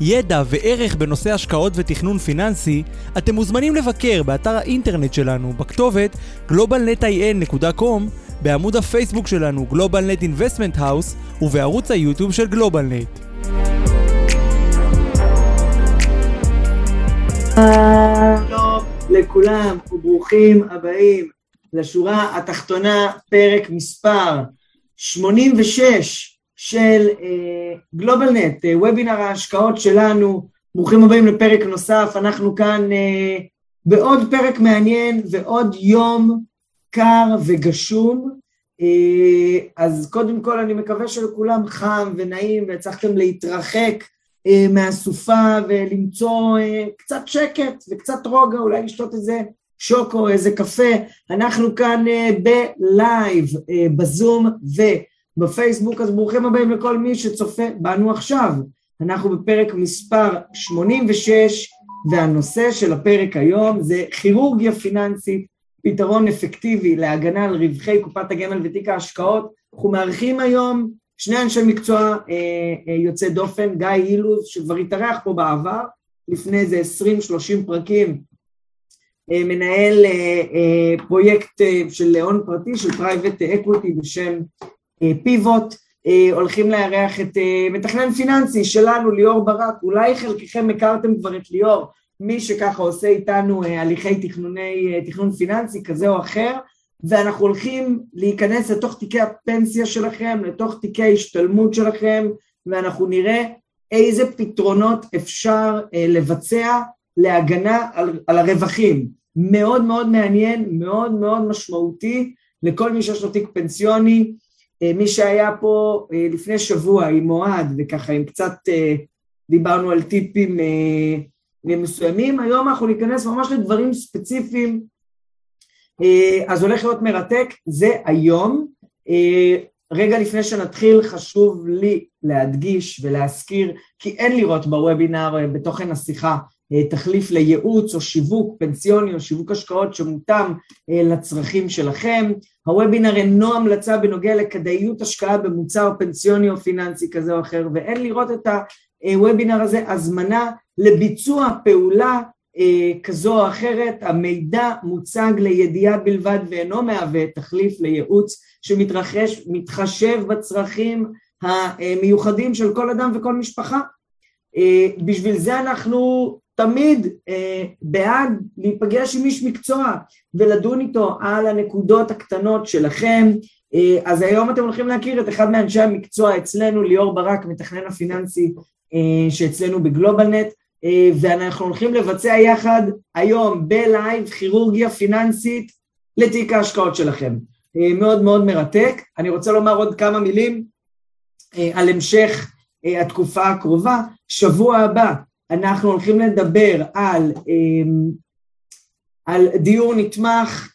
ידע וערך בנושא השקעות ותכנון פיננסי, אתם מוזמנים לבקר באתר האינטרנט שלנו בכתובת globalnetin.com, בעמוד הפייסבוק שלנו GlobalNet Investment House ובערוץ היוטיוב של GlobalNet. שלום לכולם וברוכים הבאים לשורה התחתונה, פרק מספר 86 של גלובלנט, uh, וובינר ההשקעות שלנו. ברוכים הבאים לפרק נוסף, אנחנו כאן uh, בעוד פרק מעניין ועוד יום קר וגשום. Uh, אז קודם כל אני מקווה שלכולם חם ונעים והצלחתם להתרחק uh, מהסופה ולמצוא uh, קצת שקט וקצת רוגע, אולי לשתות איזה שוקו, איזה קפה. אנחנו כאן בלייב, בזום ובפייסבוק, אז ברוכים הבאים לכל מי שצופה בנו עכשיו. אנחנו בפרק מספר 86, והנושא של הפרק היום זה כירורגיה פיננסית, פתרון אפקטיבי להגנה על רווחי קופת הגמל ותיק ההשקעות. אנחנו מארחים היום שני אנשי מקצוע אה, אה, יוצא דופן, גיא אילוז, שכבר התארח פה בעבר, לפני איזה 20-30 פרקים, אה, מנהל אה, אה, פרויקט של הון פרטי, של private equity בשם Pivot, אה, הולכים לארח את אה, מתכנן פיננסי שלנו, ליאור ברק, אולי חלקכם הכרתם כבר את ליאור, מי שככה עושה איתנו אה, הליכי תכנוני, אה, תכנון פיננסי כזה או אחר, ואנחנו הולכים להיכנס לתוך תיקי הפנסיה שלכם, לתוך תיקי ההשתלמות שלכם, ואנחנו נראה איזה פתרונות אפשר אה, לבצע להגנה על, על הרווחים. מאוד מאוד מעניין, מאוד מאוד משמעותי לכל מי שיש לו תיק פנסיוני. אה, מי שהיה פה אה, לפני שבוע עם אוהד, וככה עם קצת אה, דיברנו על טיפים מסוימים, היום אנחנו ניכנס ממש לדברים ספציפיים אז הולך להיות מרתק, זה היום. רגע לפני שנתחיל חשוב לי להדגיש ולהזכיר כי אין לראות בוובינר בתוכן השיחה תחליף לייעוץ או שיווק פנסיוני או שיווק השקעות שמותאם לצרכים שלכם. הוובינר אינו המלצה בנוגע לכדאיות השקעה במוצר פנסיוני או פיננסי כזה או אחר ואין לראות את הוובינר הזה הזמנה לביצוע פעולה כזו או אחרת, המידע מוצג לידיעה בלבד ואינו מהווה תחליף לייעוץ שמתחשב בצרכים המיוחדים של כל אדם וכל משפחה. בשביל זה אנחנו תמיד בעד להיפגש עם איש מקצוע ולדון איתו על הנקודות הקטנות שלכם. אז היום אתם הולכים להכיר את אחד מאנשי המקצוע אצלנו, ליאור ברק, מתכנן הפיננסי שאצלנו בגלובלנט. ואנחנו הולכים לבצע יחד היום בלייב כירורגיה פיננסית לתיק ההשקעות שלכם. מאוד מאוד מרתק. אני רוצה לומר עוד כמה מילים על המשך התקופה הקרובה. שבוע הבא אנחנו הולכים לדבר על, על דיור נתמך,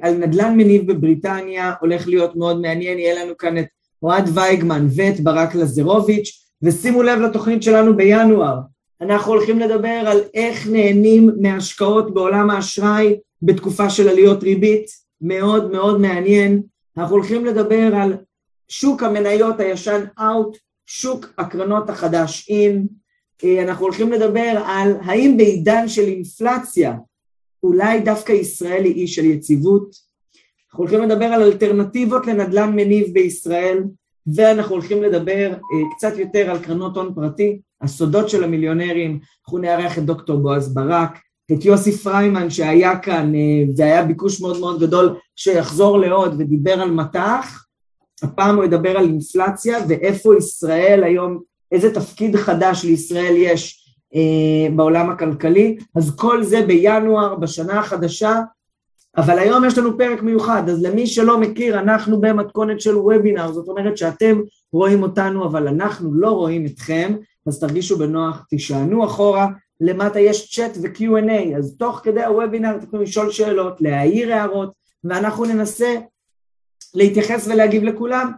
על נדל"ן מניב בבריטניה, הולך להיות מאוד מעניין, יהיה לנו כאן את אוהד וייגמן ואת ברק לזרוביץ', ושימו לב לתוכנית שלנו בינואר, אנחנו הולכים לדבר על איך נהנים מהשקעות בעולם האשראי בתקופה של עליות ריבית, מאוד מאוד מעניין. אנחנו הולכים לדבר על שוק המניות הישן out, שוק הקרנות החדש in. אנחנו הולכים לדבר על האם בעידן של אינפלציה אולי דווקא ישראל היא אי של יציבות. אנחנו הולכים לדבר על אלטרנטיבות לנדל"ן מניב בישראל, ואנחנו הולכים לדבר קצת יותר על קרנות הון פרטי. הסודות של המיליונרים, אנחנו נארח את דוקטור בועז ברק, את יוסי פריימן שהיה כאן והיה ביקוש מאוד מאוד גדול שיחזור לעוד ודיבר על מטח, הפעם הוא ידבר על אינפלציה ואיפה ישראל היום, איזה תפקיד חדש לישראל יש אה, בעולם הכלכלי, אז כל זה בינואר בשנה החדשה, אבל היום יש לנו פרק מיוחד, אז למי שלא מכיר, אנחנו במתכונת של וובינר, זאת אומרת שאתם רואים אותנו אבל אנחנו לא רואים אתכם, אז תרגישו בנוח, תישענו אחורה. למטה יש צ'אט ו-Q&A, אז תוך כדי הוובינר אתם יכולים לשאול שאלות, להעיר הערות, ואנחנו ננסה להתייחס ולהגיב לכולם.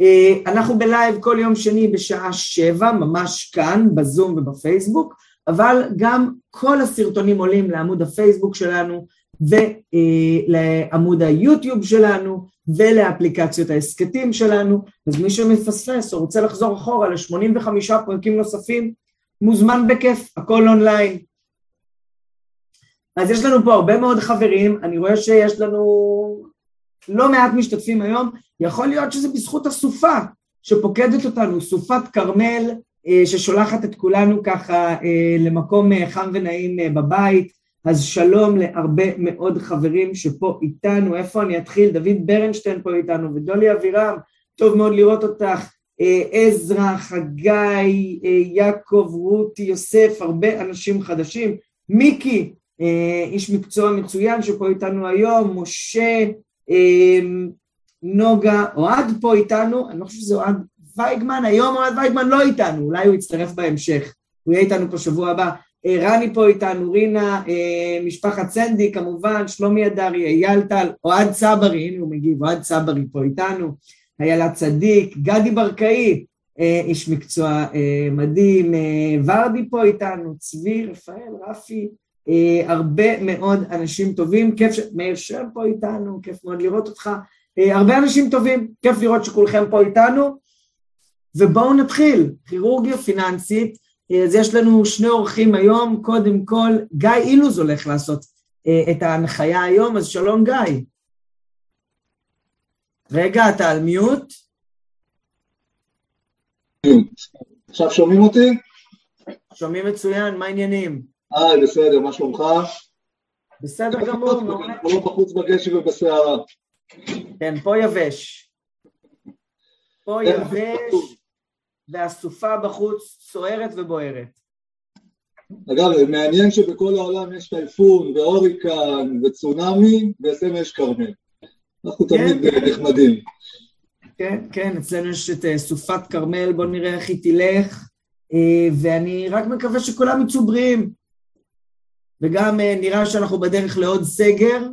אה, אנחנו בלייב כל יום שני בשעה שבע, ממש כאן, בזום ובפייסבוק, אבל גם כל הסרטונים עולים לעמוד הפייסבוק שלנו ולעמוד היוטיוב שלנו ולאפליקציות ההסכתים שלנו, אז מי שמפספס או רוצה לחזור אחורה ל-85 פרקים נוספים, מוזמן בכיף, הכל אונליין. אז יש לנו פה הרבה מאוד חברים, אני רואה שיש לנו לא מעט משתתפים היום, יכול להיות שזה בזכות הסופה שפוקדת אותנו, סופת כרמל אה, ששולחת את כולנו ככה אה, למקום אה, חם ונעים בבית, אז שלום להרבה מאוד חברים שפה איתנו, איפה אני אתחיל? דוד ברנשטיין פה איתנו ודולי אבירם, טוב מאוד לראות אותך, עזרא, חגי, יעקב, רותי, יוסף, הרבה אנשים חדשים, מיקי, איש מקצוע מצוין שפה איתנו היום, משה, נוגה, אוהד פה איתנו, אני לא חושב שזה אוהד וייגמן, היום אוהד וייגמן לא איתנו, אולי הוא יצטרף בהמשך, הוא יהיה איתנו פה שבוע הבא. אה, רני פה איתנו, רינה, אה, משפחת סנדי כמובן, שלומי אדרי, אייל טל, אוהד צברי, הנה הוא מגיב, אוהד צברי פה איתנו, איילה צדיק, גדי ברקאי, אה, איש מקצוע מדהים, ורדי פה איתנו, צבי, רפאל, רפי, הרבה מאוד אנשים טובים, כיף ש... מאיר שם פה איתנו, כיף מאוד לראות אותך, הרבה אנשים טובים, כיף לראות שכולכם פה איתנו, ובואו נתחיל, כירורגיה פיננסית, אז יש לנו שני אורחים היום, קודם כל גיא אילוז הולך לעשות אה, את ההנחיה היום, אז שלום גיא. רגע, אתה על מיוט? עכשיו שומעים אותי? שומעים מצוין, מה העניינים? היי, בסדר, מה שלומך? בסדר גמור, מעולה. לא בחוץ בגשם ובסערה. כן, פה יבש. פה יבש. והסופה בחוץ סוערת ובוערת. אגב, מעניין שבכל העולם יש טייפון והוריקן וצונאמי, ואצלנו יש כרמל. אנחנו כן, תמיד כן. נחמדים. כן, כן, אצלנו יש את אה, סופת כרמל, בואו נראה איך היא תלך, אה, ואני רק מקווה שכולם יצאו בריאים. וגם אה, נראה שאנחנו בדרך לעוד סגר.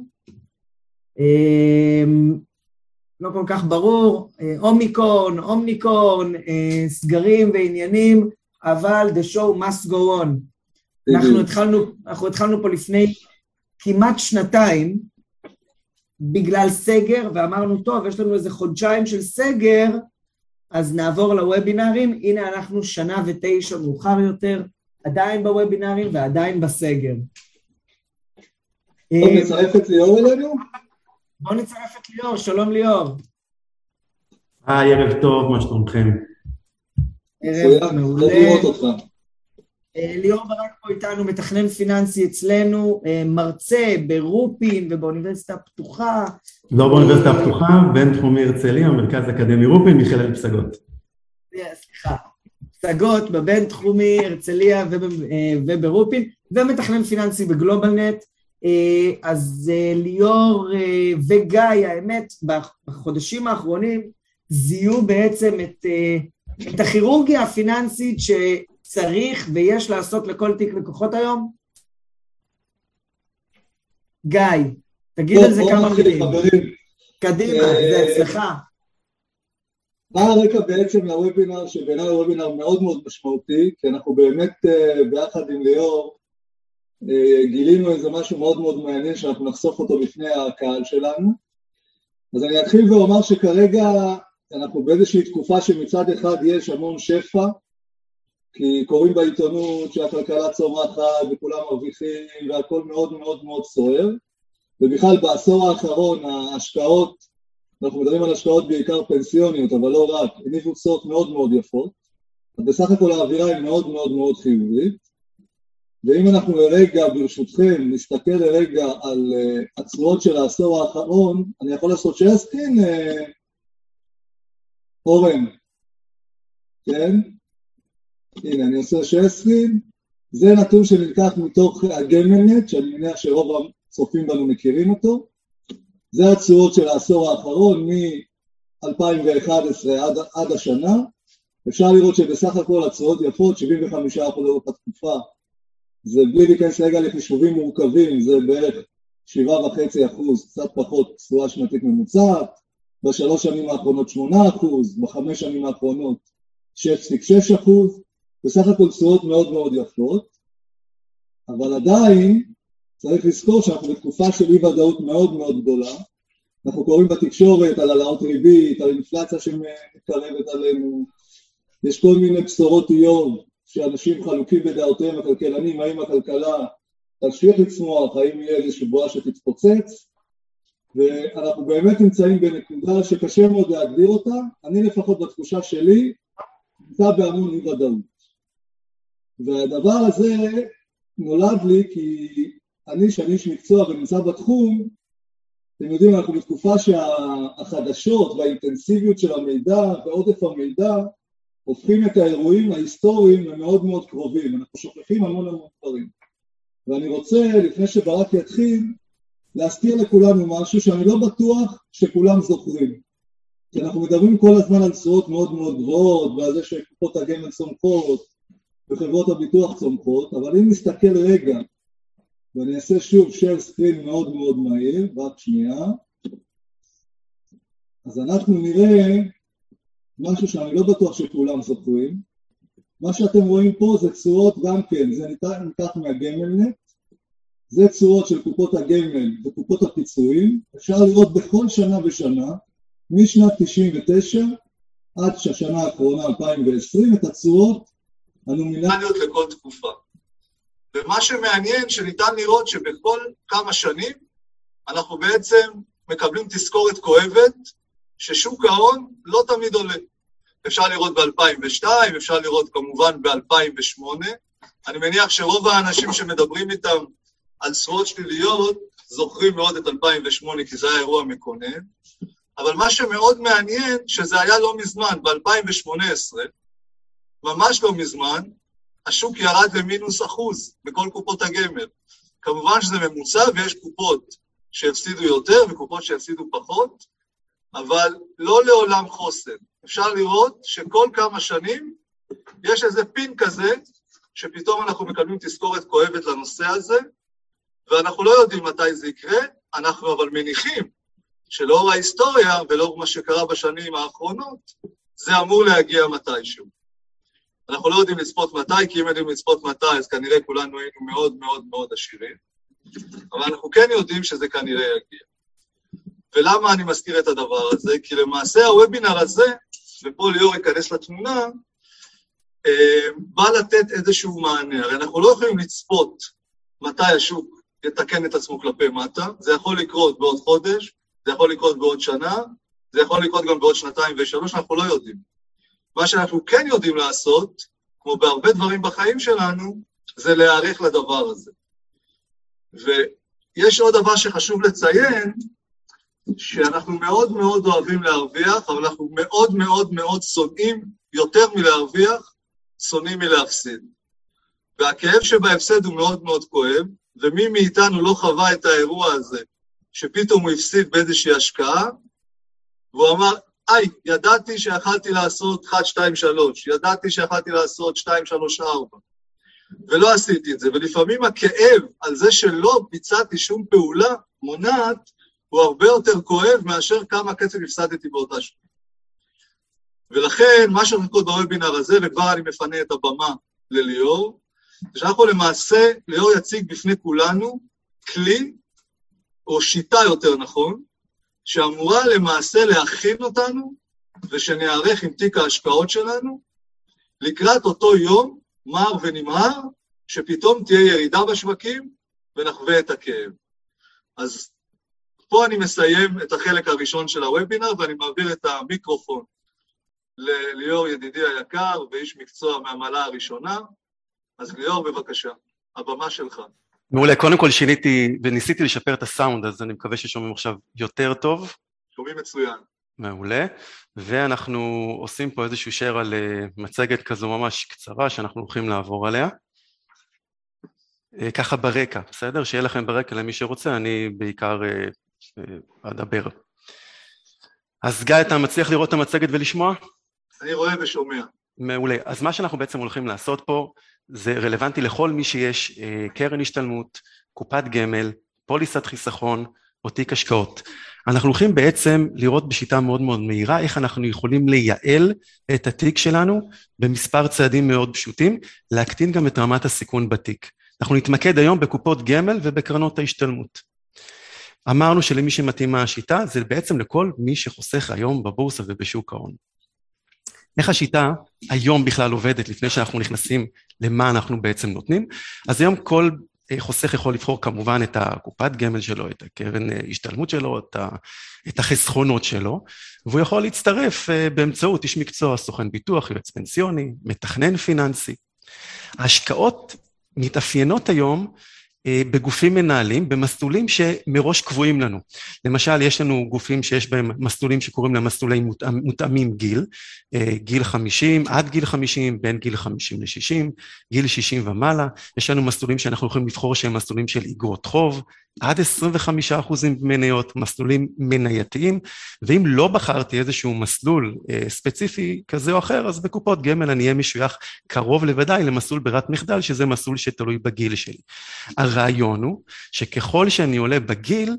לא כל כך ברור, אה, אומיקורן, אומניקורן, אה, סגרים ועניינים, אבל the show must go on. אנחנו התחלנו, אנחנו התחלנו פה לפני כמעט שנתיים בגלל סגר, ואמרנו, טוב, יש לנו איזה חודשיים של סגר, אז נעבור לוובינרים. הנה אנחנו שנה ותשע מאוחר יותר, עדיין בוובינרים ועדיין בסגר. נצרף את ליאור אלינו? בואו נצרף את ליאור, שלום ליאור. היי, ערב טוב, מה שלומכם? ערב מעולה. אה, ליאור ברק פה איתנו, מתכנן פיננסי אצלנו, אה, מרצה ברופין ובאוניברסיטה הפתוחה. לא באוניברסיטה הפתוחה, בינתחומי הרצליה, מרכז אקדמי רופין, מכללת פסגות. סליחה, פסגות בבינתחומי הרצליה אה, וברופין, ומתכנן פיננסי בגלובלנט. אה, אז אה, ליאור אה, וגיא, האמת, בחודשים האחרונים זיהו בעצם את, את הכירורגיה הפיננסית שצריך ויש לעשות לכל תיק לקוחות היום? גיא, תגיד על זה כמה מילים. קדימה, זה אצלך. מה הרקע בעצם לוובינר, שבעיניי הוא וובינר מאוד מאוד משמעותי, כי אנחנו באמת ביחד עם ליאור גילינו איזה משהו מאוד מאוד מעניין שאנחנו נחשוף אותו בפני הקהל שלנו. אז אני אתחיל ואומר שכרגע אנחנו באיזושהי תקופה שמצד אחד יש המון שפע, כי קוראים בעיתונות שהכלכלה צומחת וכולם מרוויחים והכל מאוד מאוד מאוד סוער, ובכלל בעשור האחרון ההשקעות, אנחנו מדברים על השקעות בעיקר פנסיוניות, אבל לא רק, הניבו תשואות מאוד מאוד יפות, אז בסך הכל האווירה היא מאוד מאוד מאוד חיובית. ואם אנחנו לרגע, ברשותכם, נסתכל לרגע על uh, התשואות של העשור האחרון, אני יכול לעשות שסקין, uh, אורן, כן? הנה, אני עושה שסקין, זה נתון שנלקח מתוך הגמלנט, שאני מניח שרוב הצופים בנו מכירים אותו, זה התשואות של העשור האחרון, מ-2011 עד, עד השנה, אפשר לראות שבסך הכל התשואות יפות, 75% לאורך התקופה זה בלי להיכנס רגע לחישובים מורכבים, זה בערך שבעה וחצי אחוז, קצת פחות תשואה שנתית ממוצעת, בשלוש שנים האחרונות שמונה אחוז, בחמש שנים האחרונות שש שש אחוז, בסך הכל תשואות מאוד מאוד יפות, אבל עדיין צריך לזכור שאנחנו בתקופה של אי ודאות מאוד מאוד גדולה, אנחנו קוראים בתקשורת על העלאות ריבית, על אינפלציה שמתקרבת עלינו, יש כל מיני בשורות איוב שאנשים חלוקים בדעותיהם הכלכלנים, האם הכלכלה תמשיך לצמוח, האם יהיה איזושהי בועה שתתפוצץ, ואנחנו באמת נמצאים בנקודה שקשה מאוד להגדיר אותה, אני לפחות בתחושה שלי נמצא בהמון אי ודאות. והדבר הזה נולד לי כי אני, שאני איש מקצוע ונמצא בתחום, אתם יודעים, אנחנו בתקופה שהחדשות והאינטנסיביות של המידע ועודף המידע הופכים את האירועים ההיסטוריים למאוד מאוד קרובים, אנחנו שוכחים המון המון דברים. ואני רוצה, לפני שברק יתחיל, להזכיר לכולנו משהו שאני לא בטוח שכולם זוכרים. כי אנחנו מדברים כל הזמן על תשואות מאוד מאוד גבוהות ועל זה שקופות הגמל צומחות וחברות הביטוח צומחות, אבל אם נסתכל רגע, ואני אעשה שוב share screen מאוד מאוד מהיר, רק שנייה, אז אנחנו נראה משהו שאני לא בטוח שכולם זוכרים. מה שאתם רואים פה זה תשואות גם כן, זה ניקח מהגמלנט, זה תשואות של קופות הגמל וקופות הפיצויים, אפשר לראות בכל שנה ושנה, משנת 99 עד השנה האחרונה 2020 את התשואות הנומינליות לכל תקופה. ומה שמעניין שניתן לראות שבכל כמה שנים אנחנו בעצם מקבלים תזכורת כואבת ששוק ההון לא תמיד עולה. אפשר לראות ב-2002, אפשר לראות כמובן ב-2008. אני מניח שרוב האנשים שמדברים איתם על צרועות שליליות זוכרים מאוד את 2008 כי זה היה אירוע מקונן, אבל מה שמאוד מעניין, שזה היה לא מזמן, ב-2018, ממש לא מזמן, השוק ירד למינוס אחוז בכל קופות הגמל. כמובן שזה ממוצע ויש קופות שהפסידו יותר וקופות שהפסידו פחות, אבל לא לעולם חוסן. אפשר לראות שכל כמה שנים יש איזה פין כזה, שפתאום אנחנו מקבלים תזכורת כואבת לנושא הזה, ואנחנו לא יודעים מתי זה יקרה, אנחנו אבל מניחים שלאור ההיסטוריה ולאור מה שקרה בשנים האחרונות, זה אמור להגיע מתישהו. אנחנו לא יודעים לצפות מתי, כי אם יודעים לצפות מתי, אז כנראה כולנו היינו מאוד מאוד מאוד עשירים, אבל אנחנו כן יודעים שזה כנראה יגיע. ולמה אני מזכיר את הדבר הזה? כי למעשה הוובינר הזה, ופה ליאור ייכנס לתמונה, אה, בא לתת איזשהו מענה. הרי אנחנו לא יכולים לצפות מתי השוק יתקן את עצמו כלפי מטה, זה יכול לקרות בעוד חודש, זה יכול לקרות בעוד שנה, זה יכול לקרות גם בעוד שנתיים ושלוש, אנחנו לא יודעים. מה שאנחנו כן יודעים לעשות, כמו בהרבה דברים בחיים שלנו, זה להיערך לדבר הזה. ויש עוד דבר שחשוב לציין, שאנחנו מאוד מאוד אוהבים להרוויח, אבל אנחנו מאוד מאוד מאוד שונאים יותר מלהרוויח, שונאים מלהפסיד. והכאב שבהפסד הוא מאוד מאוד כואב, ומי מאיתנו לא חווה את האירוע הזה, שפתאום הוא הפסיד באיזושהי השקעה, והוא אמר, היי, ידעתי שיכלתי לעשות 1, 2, 3, ידעתי שיכלתי לעשות 2, 3, 4, ולא עשיתי את זה. ולפעמים הכאב על זה שלא ביצעתי שום פעולה מונעת, הוא הרבה יותר כואב מאשר כמה כסף הפסדתי באותה שנה. ולכן, מה שאנחנו קוראים בוובינר הזה, וכבר אני מפנה את הבמה לליאור, זה שאנחנו למעשה, ליאור יציג בפני כולנו כלי, או שיטה יותר נכון, שאמורה למעשה להכין אותנו ושנערך עם תיק ההשקעות שלנו לקראת אותו יום מר ונמהר, שפתאום תהיה ירידה בשווקים ונחווה את הכאב. אז פה אני מסיים את החלק הראשון של הוובינר ואני מעביר את המיקרופון לליאור ידידי היקר ואיש מקצוע מהמעלה הראשונה. אז ליאור, בבקשה, הבמה שלך. מעולה, קודם כל שיניתי וניסיתי לשפר את הסאונד, אז אני מקווה ששומעים עכשיו יותר טוב. שומעים מצוין. מעולה, ואנחנו עושים פה איזשהו share על אה, מצגת כזו ממש קצרה שאנחנו הולכים לעבור עליה. אה, ככה ברקע, בסדר? שיהיה לכם ברקע למי שרוצה, אני בעיקר אה, אדבר. אז גיא, אתה מצליח לראות את המצגת ולשמוע? אני רואה ושומע. מעולה. אז מה שאנחנו בעצם הולכים לעשות פה, זה רלוונטי לכל מי שיש אה, קרן השתלמות, קופת גמל, פוליסת חיסכון או תיק השקעות. אנחנו הולכים בעצם לראות בשיטה מאוד מאוד מהירה איך אנחנו יכולים לייעל את התיק שלנו במספר צעדים מאוד פשוטים, להקטין גם את רמת הסיכון בתיק. אנחנו נתמקד היום בקופות גמל ובקרנות ההשתלמות. אמרנו שלמי שמתאימה השיטה זה בעצם לכל מי שחוסך היום בבורסה ובשוק ההון. איך השיטה היום בכלל עובדת לפני שאנחנו נכנסים למה אנחנו בעצם נותנים? אז היום כל אה, חוסך יכול לבחור כמובן את הקופת גמל שלו, את הקרן אה, השתלמות שלו, את, החסכונות שלו, והוא יכול להצטרף אה, באמצעות איש מקצוע, סוכן ביטוח, יועץ פנסיוני, מתכנן פיננסי. ההשקעות מתאפיינות היום בגופים מנהלים, במסלולים שמראש קבועים לנו. למשל, יש לנו גופים שיש בהם מסלולים שקוראים להם מסלולי מותאמים גיל, אה, גיל 50 עד גיל 50, בין גיל 50 ל-60, גיל 60 ומעלה. יש לנו מסלולים שאנחנו יכולים לבחור שהם מסלולים של איגרות חוב, עד 25 אחוזים במניות, מסלולים מנייתיים, ואם לא בחרתי איזשהו מסלול אה, ספציפי כזה או אחר, אז בקופות גמל אני אהיה משוייך קרוב לוודאי למסלול ברירת מחדל, שזה מסלול שתלוי בגיל שלי. הרעיון הוא שככל שאני עולה בגיל,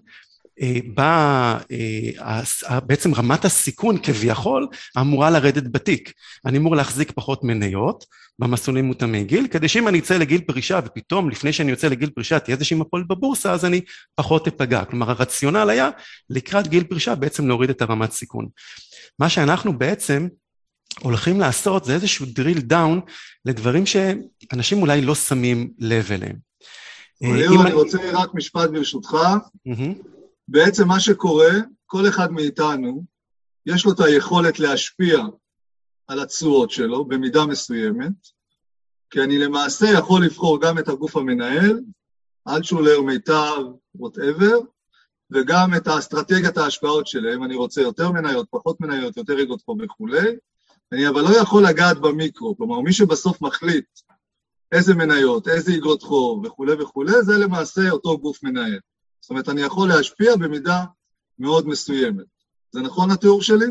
אה, באה אה, בעצם רמת הסיכון כביכול אמורה לרדת בתיק. אני אמור להחזיק פחות מניות במסלולים מותאמי גיל, כדי שאם אני אצא לגיל פרישה ופתאום לפני שאני יוצא לגיל פרישה תהיה איזושהי מפול בבורסה, אז אני פחות אפגע. כלומר הרציונל היה לקראת גיל פרישה בעצם להוריד את הרמת סיכון. מה שאנחנו בעצם הולכים לעשות זה איזשהו drill down לדברים שאנשים אולי לא שמים לב אליהם. ליאור, אני רוצה רק משפט ברשותך. בעצם מה שקורה, כל אחד מאיתנו, יש לו את היכולת להשפיע על התשואות שלו במידה מסוימת, כי אני למעשה יכול לבחור גם את הגוף המנהל, אלטשולר, מיטב, וואטאבר, וגם את האסטרטגיית ההשפעות שלהם, אני רוצה יותר מניות, פחות מניות, יותר רגעות פה וכולי, אני אבל לא יכול לגעת במיקרו, כלומר מי שבסוף מחליט איזה מניות, איזה אגרות חוב וכולי וכולי, זה למעשה אותו גוף מנהל. זאת אומרת, אני יכול להשפיע במידה מאוד מסוימת. זה נכון התיאור שלי?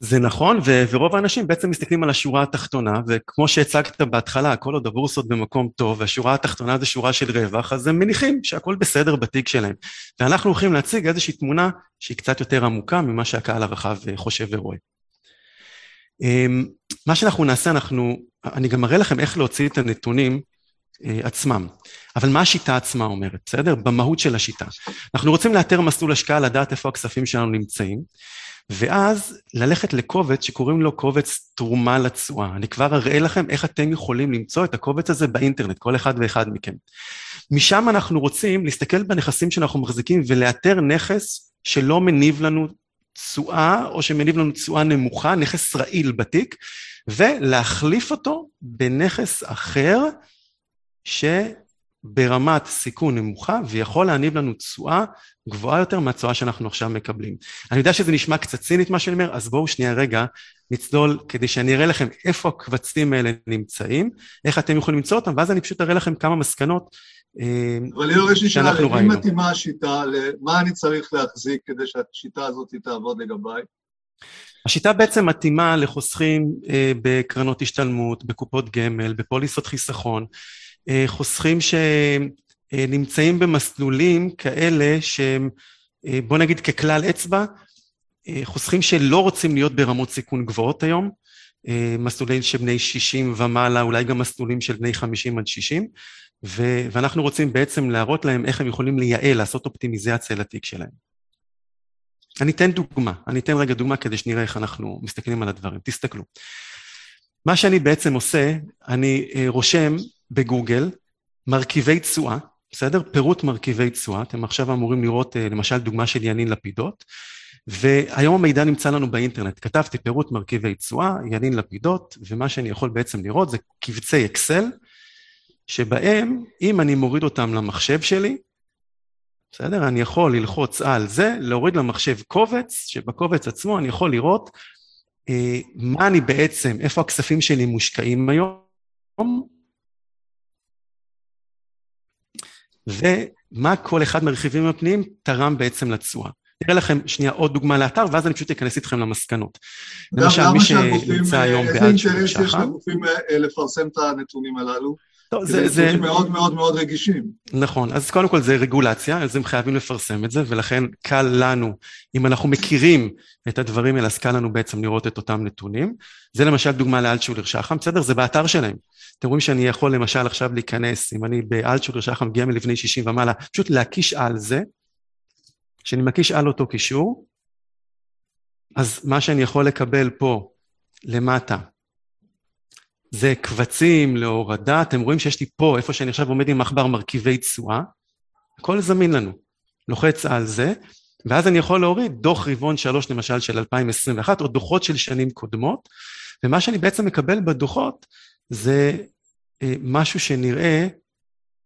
זה נכון, ו- ורוב האנשים בעצם מסתכלים על השורה התחתונה, וכמו שהצגת בהתחלה, כל עוד הבורסות במקום טוב, והשורה התחתונה זה שורה של רווח, אז הם מניחים שהכל בסדר בתיק שלהם. ואנחנו הולכים להציג איזושהי תמונה שהיא קצת יותר עמוקה ממה שהקהל הרחב חושב ורואה. מה שאנחנו נעשה, אנחנו, אני גם אראה לכם איך להוציא את הנתונים אה, עצמם. אבל מה השיטה עצמה אומרת, בסדר? במהות של השיטה. אנחנו רוצים לאתר מסלול השקעה, לדעת איפה הכספים שלנו נמצאים, ואז ללכת לקובץ שקוראים לו קובץ תרומה לתשואה. אני כבר אראה לכם איך אתם יכולים למצוא את הקובץ הזה באינטרנט, כל אחד ואחד מכם. משם אנחנו רוצים להסתכל בנכסים שאנחנו מחזיקים ולאתר נכס שלא מניב לנו תשואה, או שמניב לנו תשואה נמוכה, נכס רעיל בתיק, ולהחליף אותו בנכס אחר, שברמת סיכון נמוכה ויכול להניב לנו תשואה גבוהה יותר מהתשואה שאנחנו עכשיו מקבלים. אני יודע שזה נשמע קצת צינית מה שאני אומר, אז בואו שנייה רגע נצלול כדי שאני אראה לכם איפה הקבצים האלה נמצאים, איך אתם יכולים למצוא אותם, ואז אני פשוט אראה לכם כמה מסקנות אבל ליאור, יש לי שאלה, למי מתאימה השיטה, למה אני צריך להחזיק כדי שהשיטה הזאת תעבוד לגביי? השיטה בעצם מתאימה לחוסכים אה, בקרנות השתלמות, בקופות גמל, בפוליסות חיסכון, אה, חוסכים שנמצאים במסלולים כאלה שהם, אה, בוא נגיד ככלל אצבע, אה, חוסכים שלא רוצים להיות ברמות סיכון גבוהות היום, אה, מסלולים של בני 60 ומעלה, אולי גם מסלולים של בני 50 עד 60, ו- ואנחנו רוצים בעצם להראות להם איך הם יכולים לייעל, לעשות אופטימיזציה לתיק שלהם. אני אתן דוגמה, אני אתן רגע דוגמה כדי שנראה איך אנחנו מסתכלים על הדברים. תסתכלו. מה שאני בעצם עושה, אני אה, רושם בגוגל מרכיבי תשואה, בסדר? פירוט מרכיבי תשואה. אתם עכשיו אמורים לראות אה, למשל דוגמה של ינין לפידות, והיום המידע נמצא לנו באינטרנט. כתבתי פירוט מרכיבי תשואה, ינין לפידות, ומה שאני יכול בעצם לראות זה קבצי אקסל, שבהם אם אני מוריד אותם למחשב שלי, בסדר? אני יכול ללחוץ על זה, להוריד למחשב קובץ, שבקובץ עצמו אני יכול לראות אה, מה אני בעצם, איפה הכספים שלי מושקעים היום, ומה כל אחד מהרכיבים הפנימיים תרם בעצם לתשואה. נראה לכם שנייה עוד דוגמה לאתר, ואז אני פשוט אכנס איתכם למסקנות. למשל, מי שנמצא אה, היום איזה בעד אינטרס שיעור יש שחר, לגופים אה, לפרסם את הנתונים הללו? טוב, זה זה, מאוד מאוד מאוד רגישים. נכון, אז קודם כל זה רגולציה, אז הם חייבים לפרסם את זה, ולכן קל לנו, אם אנחנו מכירים את הדברים האלה, אז קל לנו בעצם לראות את אותם נתונים. זה למשל דוגמה לאלטשולר שחם, בסדר? זה באתר שלהם. אתם רואים שאני יכול למשל עכשיו להיכנס, אם אני באלטשולר שחם מגיע מלפני 60 ומעלה, פשוט להקיש על זה, כשאני מקיש על אותו קישור, אז מה שאני יכול לקבל פה למטה, זה קבצים להורדה, אתם רואים שיש לי פה, איפה שאני עכשיו עומד עם עכבר מרכיבי תשואה, הכל זמין לנו. לוחץ על זה, ואז אני יכול להוריד דוח רבעון שלוש למשל של 2021, או דוחות של שנים קודמות, ומה שאני בעצם מקבל בדוחות זה אה, משהו שנראה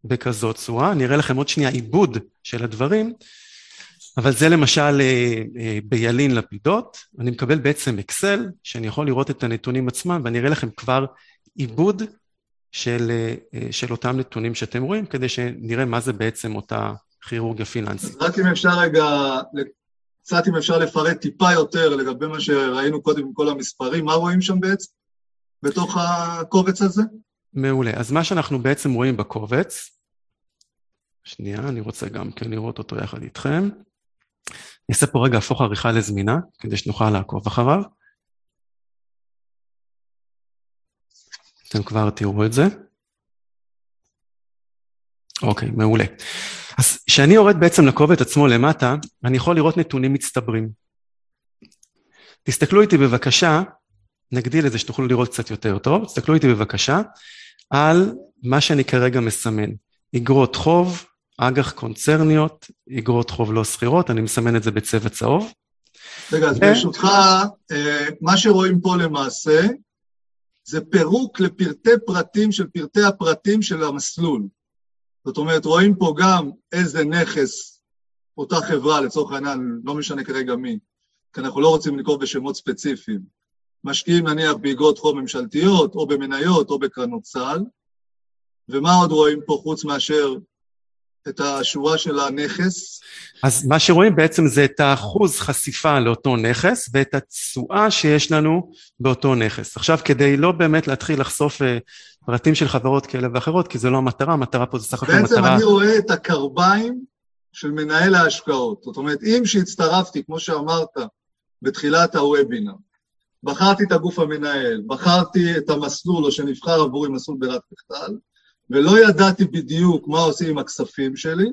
בכזאת צורה, אני אראה לכם עוד שנייה עיבוד של הדברים, אבל זה למשל אה, אה, בילין לפידות, אני מקבל בעצם אקסל, שאני יכול לראות את הנתונים עצמם, ואני אראה לכם כבר עיבוד של, אה, של אותם נתונים שאתם רואים, כדי שנראה מה זה בעצם אותה כירורגיה פיננסית. רק אם אפשר רגע, קצת אם אפשר לפרט טיפה יותר לגבי מה שראינו קודם עם כל המספרים, מה רואים שם בעצם? בתוך הקובץ הזה? מעולה. אז מה שאנחנו בעצם רואים בקובץ, שנייה, אני רוצה גם כן לראות אותו יחד איתכם. אני אעשה פה רגע הפוך עריכה לזמינה, כדי שנוכל לעקוב אחריו. אתם כבר תראו את זה. אוקיי, מעולה. אז כשאני יורד בעצם לקובץ עצמו למטה, אני יכול לראות נתונים מצטברים. תסתכלו איתי בבקשה, נגדיל את זה שתוכלו לראות קצת יותר טוב, תסתכלו איתי בבקשה על מה שאני כרגע מסמן. אגרות חוב, אג"ח קונצרניות, אגרות חוב לא שכירות, אני מסמן את זה בצבע צהוב. רגע, אז ברשותך, אה, מה שרואים פה למעשה, זה פירוק לפרטי פרטים של פרטי הפרטים של המסלול. זאת אומרת, רואים פה גם איזה נכס אותה חברה, לצורך העניין, לא משנה כרגע מי, כי אנחנו לא רוצים לנקוב בשמות ספציפיים, משקיעים נניח באגרות חוב ממשלתיות, או במניות, או בקרנות צה"ל, ומה עוד רואים פה חוץ מאשר את השורה של הנכס? אז מה שרואים בעצם זה את האחוז חשיפה לאותו נכס ואת התשואה שיש לנו באותו נכס. עכשיו, כדי לא באמת להתחיל לחשוף אה, פרטים של חברות כאלה ואחרות, כי זה לא המטרה, המטרה פה זה סך הכל בעצם מטרה... אני רואה את הקרביים של מנהל ההשקעות. זאת אומרת, אם שהצטרפתי, כמו שאמרת בתחילת הוובינר, בחרתי את הגוף המנהל, בחרתי את המסלול, או שנבחר עבורי מסלול ברירת מחדל, ולא ידעתי בדיוק מה עושים עם הכספים שלי,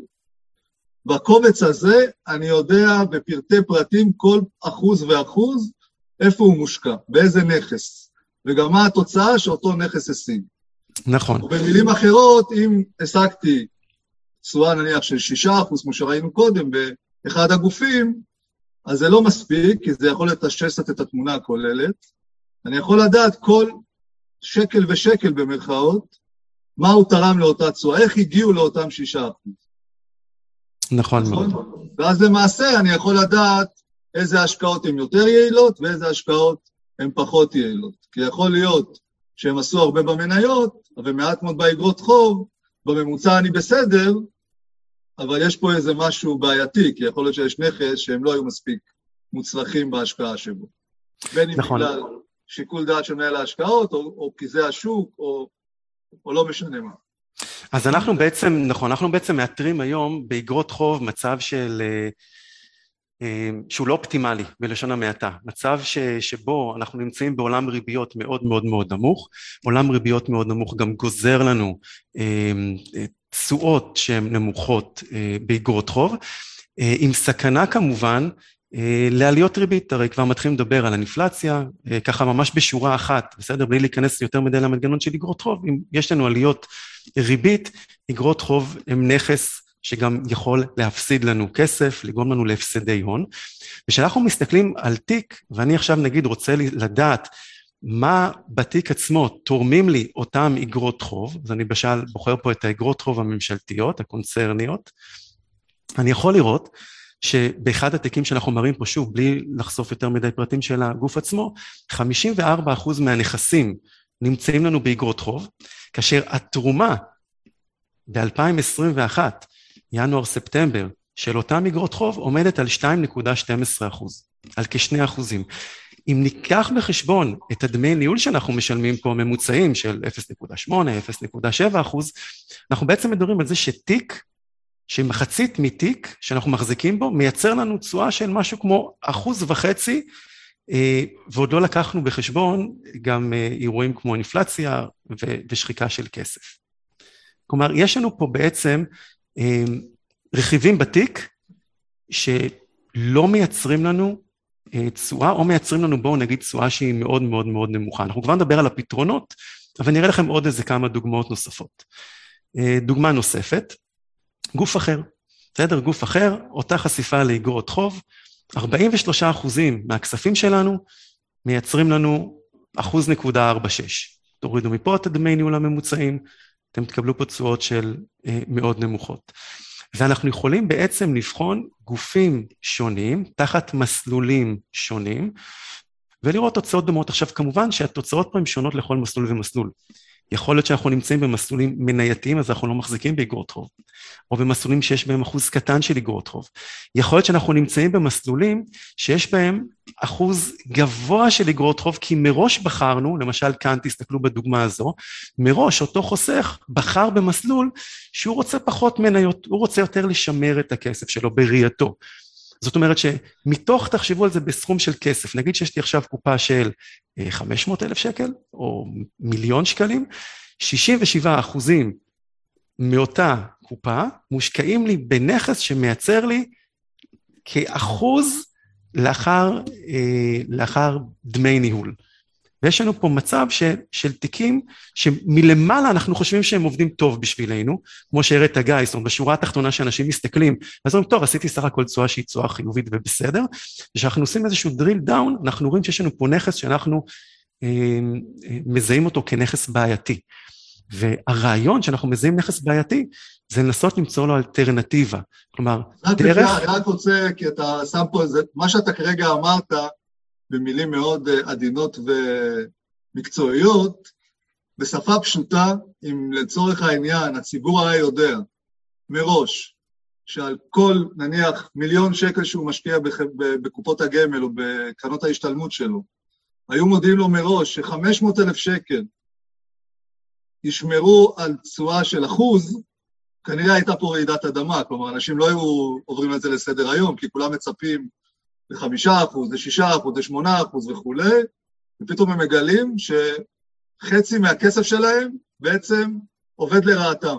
בקובץ הזה אני יודע בפרטי פרטים כל אחוז ואחוז איפה הוא מושקע, באיזה נכס, וגם מה התוצאה שאותו נכס השיג. נכון. ובמילים אחרות, אם השגתי תשואה נניח של 6%, כמו שראינו קודם, באחד הגופים, אז זה לא מספיק, כי זה יכול קצת את התמונה הכוללת. אני יכול לדעת כל שקל ושקל במרכאות, מה הוא תרם לאותה תשואה, איך הגיעו לאותם 6%. נכון מאוד. נכון? ואז למעשה אני יכול לדעת איזה השקעות הן יותר יעילות ואיזה השקעות הן פחות יעילות. כי יכול להיות שהם עשו הרבה במניות, אבל מעט מאוד באגרות חוב, בממוצע אני בסדר, אבל יש פה איזה משהו בעייתי, כי יכול להיות שיש נכס שהם לא היו מספיק מוצלחים בהשקעה שבו. בין אם נכון. בגלל שיקול דעת של מנהל ההשקעות, או, או כי זה השוק, או, או לא משנה מה. אז אנחנו בעצם, נכון, אנחנו בעצם מאתרים היום באגרות חוב מצב של... אה, אה, שהוא לא אופטימלי בלשון המעטה, מצב ש, שבו אנחנו נמצאים בעולם ריביות מאוד מאוד מאוד נמוך, עולם ריביות מאוד נמוך גם גוזר לנו אה, אה, תשואות שהן נמוכות אה, באגרות חוב, אה, עם סכנה כמובן אה, לעליות ריבית, הרי כבר מתחילים לדבר על אינפלציה, אה, ככה ממש בשורה אחת, בסדר? בלי להיכנס יותר מדי למנגנון של אגרות חוב, אם יש לנו עליות ריבית, אגרות חוב הם נכס שגם יכול להפסיד לנו כסף, לגרום לנו להפסדי הון. וכשאנחנו מסתכלים על תיק, ואני עכשיו נגיד רוצה לדעת מה בתיק עצמו תורמים לי אותם אגרות חוב, אז אני בשל בוחר פה את האגרות חוב הממשלתיות, הקונצרניות, אני יכול לראות שבאחד התיקים שאנחנו מראים פה, שוב, בלי לחשוף יותר מדי פרטים של הגוף עצמו, 54% מהנכסים נמצאים לנו באגרות חוב, כאשר התרומה ב-2021, ינואר-ספטמבר, של אותם אגרות חוב עומדת על 2.12 אחוז, על כשני אחוזים. אם ניקח בחשבון את הדמי ניהול שאנחנו משלמים פה, ממוצעים של 0.8, 0.7 אחוז, אנחנו בעצם מדברים על זה שתיק, שמחצית מתיק שאנחנו מחזיקים בו, מייצר לנו תשואה של משהו כמו אחוז וחצי, אה, ועוד לא לקחנו בחשבון גם אה, אירועים כמו אינפלציה ושחיקה של כסף. כלומר, יש לנו פה בעצם אה, רכיבים בתיק שלא מייצרים לנו תשואה, או מייצרים לנו, בואו נגיד, תשואה שהיא מאוד מאוד מאוד נמוכה. אנחנו כבר נדבר על הפתרונות, אבל נראה לכם עוד איזה כמה דוגמאות נוספות. דוגמה נוספת, גוף אחר, בסדר? גוף אחר, אותה חשיפה לאגרות חוב, 43 אחוזים מהכספים שלנו מייצרים לנו אחוז נקודה 46. תורידו מפה את הדמי ניהול הממוצעים, אתם תקבלו פה תשואות של אה, מאוד נמוכות. ואנחנו יכולים בעצם לבחון גופים שונים, תחת מסלולים שונים, ולראות תוצאות דומות. עכשיו, כמובן שהתוצאות פה הן שונות לכל מסלול ומסלול. יכול להיות שאנחנו נמצאים במסלולים מנייתיים, אז אנחנו לא מחזיקים באגרות חוב, או במסלולים שיש בהם אחוז קטן של אגרות חוב. יכול להיות שאנחנו נמצאים במסלולים שיש בהם אחוז גבוה של אגרות חוב, כי מראש בחרנו, למשל כאן תסתכלו בדוגמה הזו, מראש אותו חוסך בחר במסלול שהוא רוצה פחות מניות, הוא רוצה יותר לשמר את הכסף שלו בראייתו. זאת אומרת שמתוך, תחשבו על זה בסכום של כסף, נגיד שיש לי עכשיו קופה של 500 אה, אלף שקל או מיליון שקלים, 67 אחוזים מאותה קופה מושקעים לי בנכס שמייצר לי כאחוז לאחר, אה, לאחר דמי ניהול. ויש לנו פה מצב ש, של תיקים שמלמעלה אנחנו חושבים שהם עובדים טוב בשבילנו, כמו שהראית גיא, זאת אומרת בשורה התחתונה שאנשים מסתכלים, אז אומרים, טוב, עשיתי סך הכל תשואה שהיא תשואה חיובית ובסדר, וכשאנחנו עושים איזשהו drill down, אנחנו רואים שיש לנו פה נכס שאנחנו אה, אה, מזהים אותו כנכס בעייתי. והרעיון שאנחנו מזהים נכס בעייתי, זה לנסות למצוא לו אלטרנטיבה. כלומר, רק דרך... אני רק רוצה, כי אתה שם פה איזה, מה שאתה כרגע אמרת, במילים מאוד אה, עדינות ומקצועיות, בשפה פשוטה, אם לצורך העניין הציבור הרי יודע מראש שעל כל נניח מיליון שקל שהוא משקיע בקופות הגמל או בקרנות ההשתלמות שלו, היו מודיעים לו מראש ש-500 אלף שקל ישמרו על תשואה של אחוז, כנראה הייתה פה רעידת אדמה, כלומר, אנשים לא היו עוברים את זה לסדר היום, כי כולם מצפים לחמישה אחוז, לשישה אחוז, לשמונה אחוז וכולי, ופתאום הם מגלים שחצי מהכסף שלהם בעצם עובד לרעתם.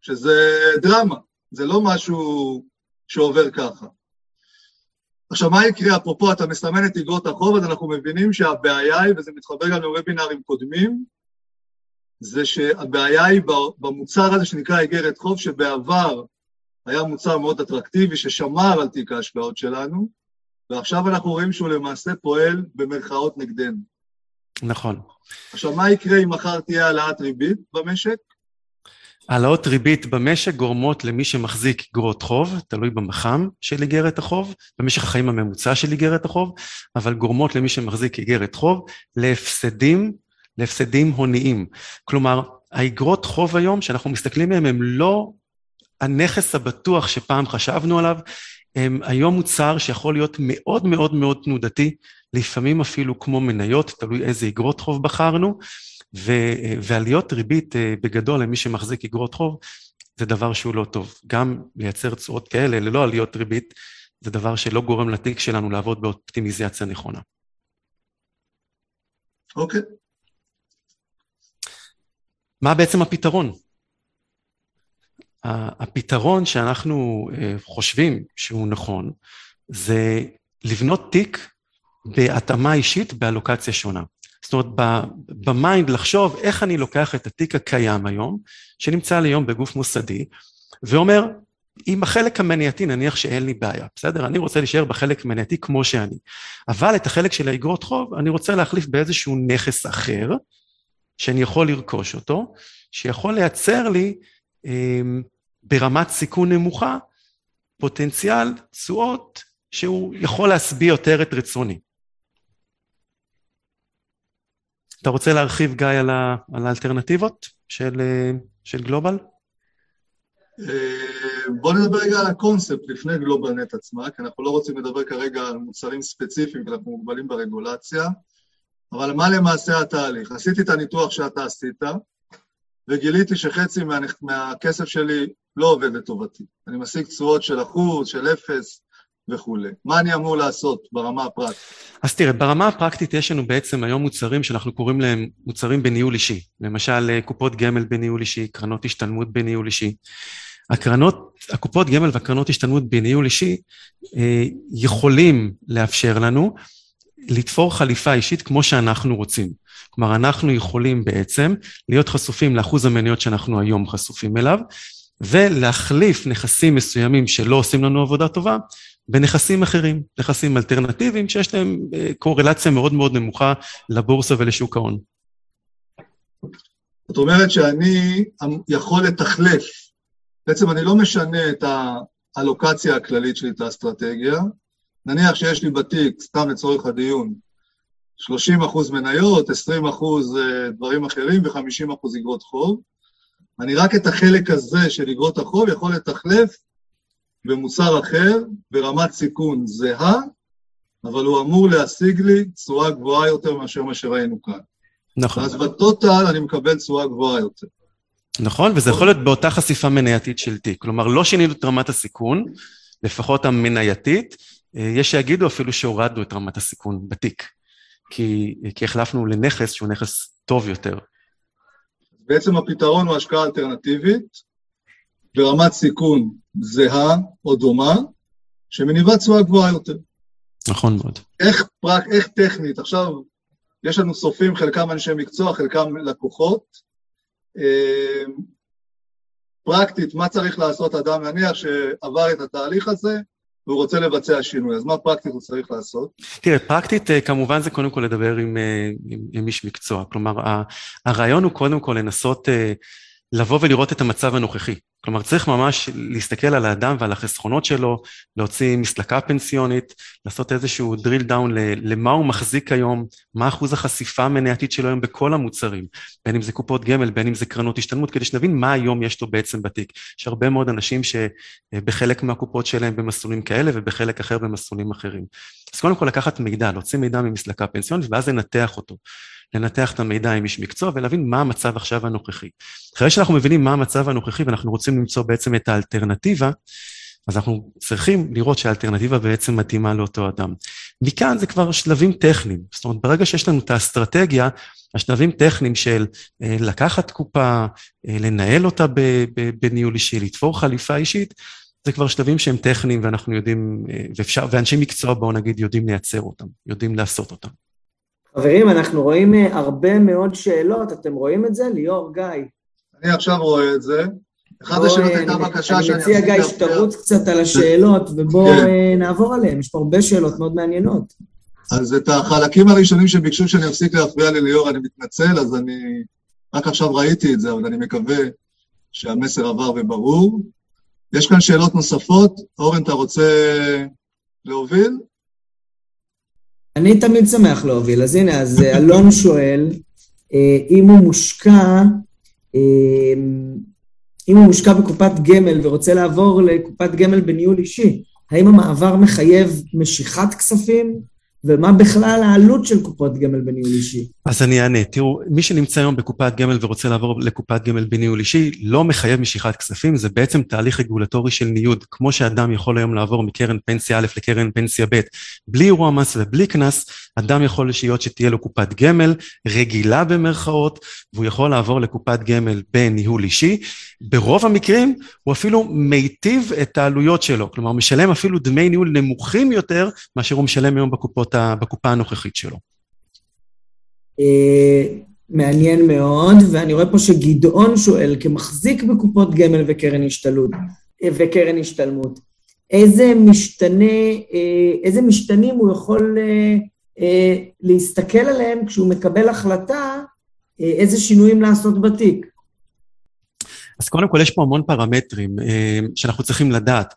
שזה דרמה, זה לא משהו שעובר ככה. עכשיו, מה יקרה? אפרופו, אתה מסמן את תגרות החוב, אז אנחנו מבינים שהבעיה היא, וזה מתחבר גם לוובינארים קודמים, זה שהבעיה היא במוצר הזה שנקרא איגרת חוב, שבעבר היה מוצר מאוד אטרקטיבי ששמר על תיק ההשקעות שלנו, ועכשיו אנחנו רואים שהוא למעשה פועל במרכאות נגדנו. נכון. עכשיו, מה יקרה אם מחר תהיה העלאת ריבית במשק? העלאות ריבית במשק גורמות למי שמחזיק אגרות חוב, תלוי במח"מ של איגרת החוב, במשך החיים הממוצע של איגרת החוב, אבל גורמות למי שמחזיק איגרת חוב להפסדים, להפסדים הוניים. כלומר, האגרות חוב היום, שאנחנו מסתכלים עליהן, הן לא הנכס הבטוח שפעם חשבנו עליו, הם היום מוצר שיכול להיות מאוד מאוד מאוד תנודתי, לפעמים אפילו כמו מניות, תלוי איזה אגרות חוב בחרנו, ו- ועליות ריבית אה, בגדול למי שמחזיק אגרות חוב, זה דבר שהוא לא טוב. גם לייצר תשואות כאלה ללא עליות ריבית, זה דבר שלא גורם לתיק שלנו לעבוד באופטימיזציה נכונה. אוקיי. Okay. מה בעצם הפתרון? הפתרון שאנחנו אה, חושבים שהוא נכון, זה לבנות תיק בהתאמה אישית באלוקציה שונה. זאת אומרת, ב mind לחשוב איך אני לוקח את התיק הקיים היום, שנמצא היום בגוף מוסדי, ואומר, עם החלק המנייתי נניח שאין לי בעיה, בסדר? אני רוצה להישאר בחלק המנייתי כמו שאני. אבל את החלק של האגרות חוב, אני רוצה להחליף באיזשהו נכס אחר, שאני יכול לרכוש אותו, שיכול לייצר לי ברמת סיכון נמוכה, פוטנציאל תשואות שהוא יכול להשביע יותר את רצוני. אתה רוצה להרחיב, גיא, על, ה, על האלטרנטיבות של, של גלובל? אה, בואו נדבר רגע על הקונספט לפני גלובלנט עצמה, כי אנחנו לא רוצים לדבר כרגע על מוצרים ספציפיים, כי אנחנו מוגבלים ברגולציה, אבל מה למעשה התהליך? עשיתי את הניתוח שאתה עשית, וגיליתי שחצי מה, מהכסף שלי לא עובד לטובתי. אני משיג תשואות של אחוז, של אפס וכולי. מה אני אמור לעשות ברמה הפרקטית? אז תראה, ברמה הפרקטית יש לנו בעצם היום מוצרים שאנחנו קוראים להם מוצרים בניהול אישי. למשל, אה, קופות גמל בניהול אישי, קרנות השתלמות בניהול אישי. הקרנות, הקופות גמל והקרנות השתלמות בניהול אישי אה, יכולים לאפשר לנו לתפור חליפה אישית כמו שאנחנו רוצים. כלומר, אנחנו יכולים בעצם להיות חשופים לאחוז המניות שאנחנו היום חשופים אליו, ולהחליף נכסים מסוימים שלא עושים לנו עבודה טובה בנכסים אחרים, נכסים אלטרנטיביים שיש להם אה, קורלציה מאוד מאוד נמוכה לבורסה ולשוק ההון. זאת אומרת שאני יכול לתחלף, בעצם אני לא משנה את האלוקציה הכללית שלי, את האסטרטגיה, נניח שיש לי בתיק, סתם לצורך הדיון, 30 אחוז מניות, 20 אחוז אה, דברים אחרים ו-50 אחוז אגרות חוב. אני רק את החלק הזה של אגרות החוב יכול לתחלף במוצר אחר, ברמת סיכון זהה, אבל הוא אמור להשיג לי תשואה גבוהה יותר מאשר מה שראינו כאן. נכון. אז בטוטל אני מקבל תשואה גבוהה יותר. נכון, וזה יכול להיות באותה חשיפה מנייתית של תיק. כלומר, לא שינינו את רמת הסיכון, לפחות המנייתית, אה, יש שיגידו אפילו שהורדנו את רמת הסיכון בתיק. כי, כי החלפנו לנכס שהוא נכס טוב יותר. בעצם הפתרון הוא השקעה אלטרנטיבית ברמת סיכון זהה או דומה, שמניבה תשואה גבוהה יותר. נכון מאוד. איך, פרק, איך טכנית, עכשיו יש לנו סופים, חלקם אנשי מקצוע, חלקם לקוחות. אה, פרקטית, מה צריך לעשות אדם, נניח שעבר את התהליך הזה, והוא רוצה לבצע שינוי, אז מה פרקטית הוא צריך לעשות? תראה, פרקטית אה, כמובן זה קודם כל לדבר עם, אה, עם, עם איש מקצוע, כלומר הרעיון הוא קודם כל לנסות אה, לבוא ולראות את המצב הנוכחי. כלומר, צריך ממש להסתכל על האדם ועל החסכונות שלו, להוציא מסלקה פנסיונית, לעשות איזשהו drill down למה הוא מחזיק היום, מה אחוז החשיפה המנייתית שלו היום בכל המוצרים, בין אם זה קופות גמל, בין אם זה קרנות השתלמות, כדי שנבין מה היום יש לו בעצם בתיק. יש הרבה מאוד אנשים שבחלק מהקופות שלהם במסלולים כאלה ובחלק אחר במסלולים אחרים. אז קודם כל לקחת מידע, להוציא מידע ממסלקה פנסיונית ואז לנתח אותו. לנתח את המידע עם איש מקצוע ולהבין מה המצב עכשיו הנוכחי. אחרי שאנחנו מבינים מה המצב הנוכחי ואנחנו רוצים למצוא בעצם את האלטרנטיבה, אז אנחנו צריכים לראות שהאלטרנטיבה בעצם מתאימה לאותו אדם. מכאן זה כבר שלבים טכניים, זאת אומרת, ברגע שיש לנו את האסטרטגיה, השלבים טכניים של אה, לקחת קופה, אה, לנהל אותה בניהול אישי, לתפור חליפה אישית, זה כבר שלבים שהם טכניים ואנחנו יודעים, אה, ואפשר, ואנשי מקצוע, בואו נגיד, יודעים לייצר אותם, יודעים לעשות אותם. חברים, אנחנו רואים הרבה מאוד שאלות, אתם רואים את זה? ליאור, גיא. אני עכשיו רואה את זה. אחת השאלות הייתה בקשה שאני. אני מציע, גיא, שתרוץ קצת על השאלות, ובואו כן. אה, נעבור עליהן, יש פה הרבה שאלות מאוד מעניינות. אז את החלקים הראשונים שביקשו שאני אפסיק להפריע לליאור, אני מתנצל, אז אני רק עכשיו ראיתי את זה, אבל אני מקווה שהמסר עבר וברור. יש כאן שאלות נוספות. אורן, אתה רוצה להוביל? אני תמיד שמח להוביל, אז הנה, אז אה, אלון שואל, אה, אם הוא מושקע, אם הוא מושקע בקופת גמל ורוצה לעבור לקופת גמל בניהול אישי, האם המעבר מחייב משיכת כספים? ומה בכלל העלות של קופות גמל בניהול אישי? אז אני אענה. תראו, מי שנמצא היום בקופת גמל ורוצה לעבור לקופת גמל בניהול אישי, לא מחייב משיכת כספים, זה בעצם תהליך רגולטורי של ניוד. כמו שאדם יכול היום לעבור מקרן פנסיה א' לקרן פנסיה ב', בלי אירוע מס ובלי קנס, אדם יכול להיות שתהיה לו קופת גמל רגילה במרכאות, והוא יכול לעבור לקופת גמל בניהול אישי. ברוב המקרים הוא אפילו מיטיב את העלויות שלו, כלומר משלם אפילו דמי ניהול נמוכים יותר מאשר הוא משלם היום בקופות, בקופה הנוכחית שלו. אה, מעניין מאוד, ואני רואה פה שגדעון שואל, כמחזיק בקופות גמל וקרן השתלות, אה, וקרן השתלמות, איזה משתנה, אה, איזה משתנים הוא יכול להסתכל עליהם כשהוא מקבל החלטה איזה שינויים לעשות בתיק? אז קודם כל יש פה המון פרמטרים שאנחנו צריכים לדעת.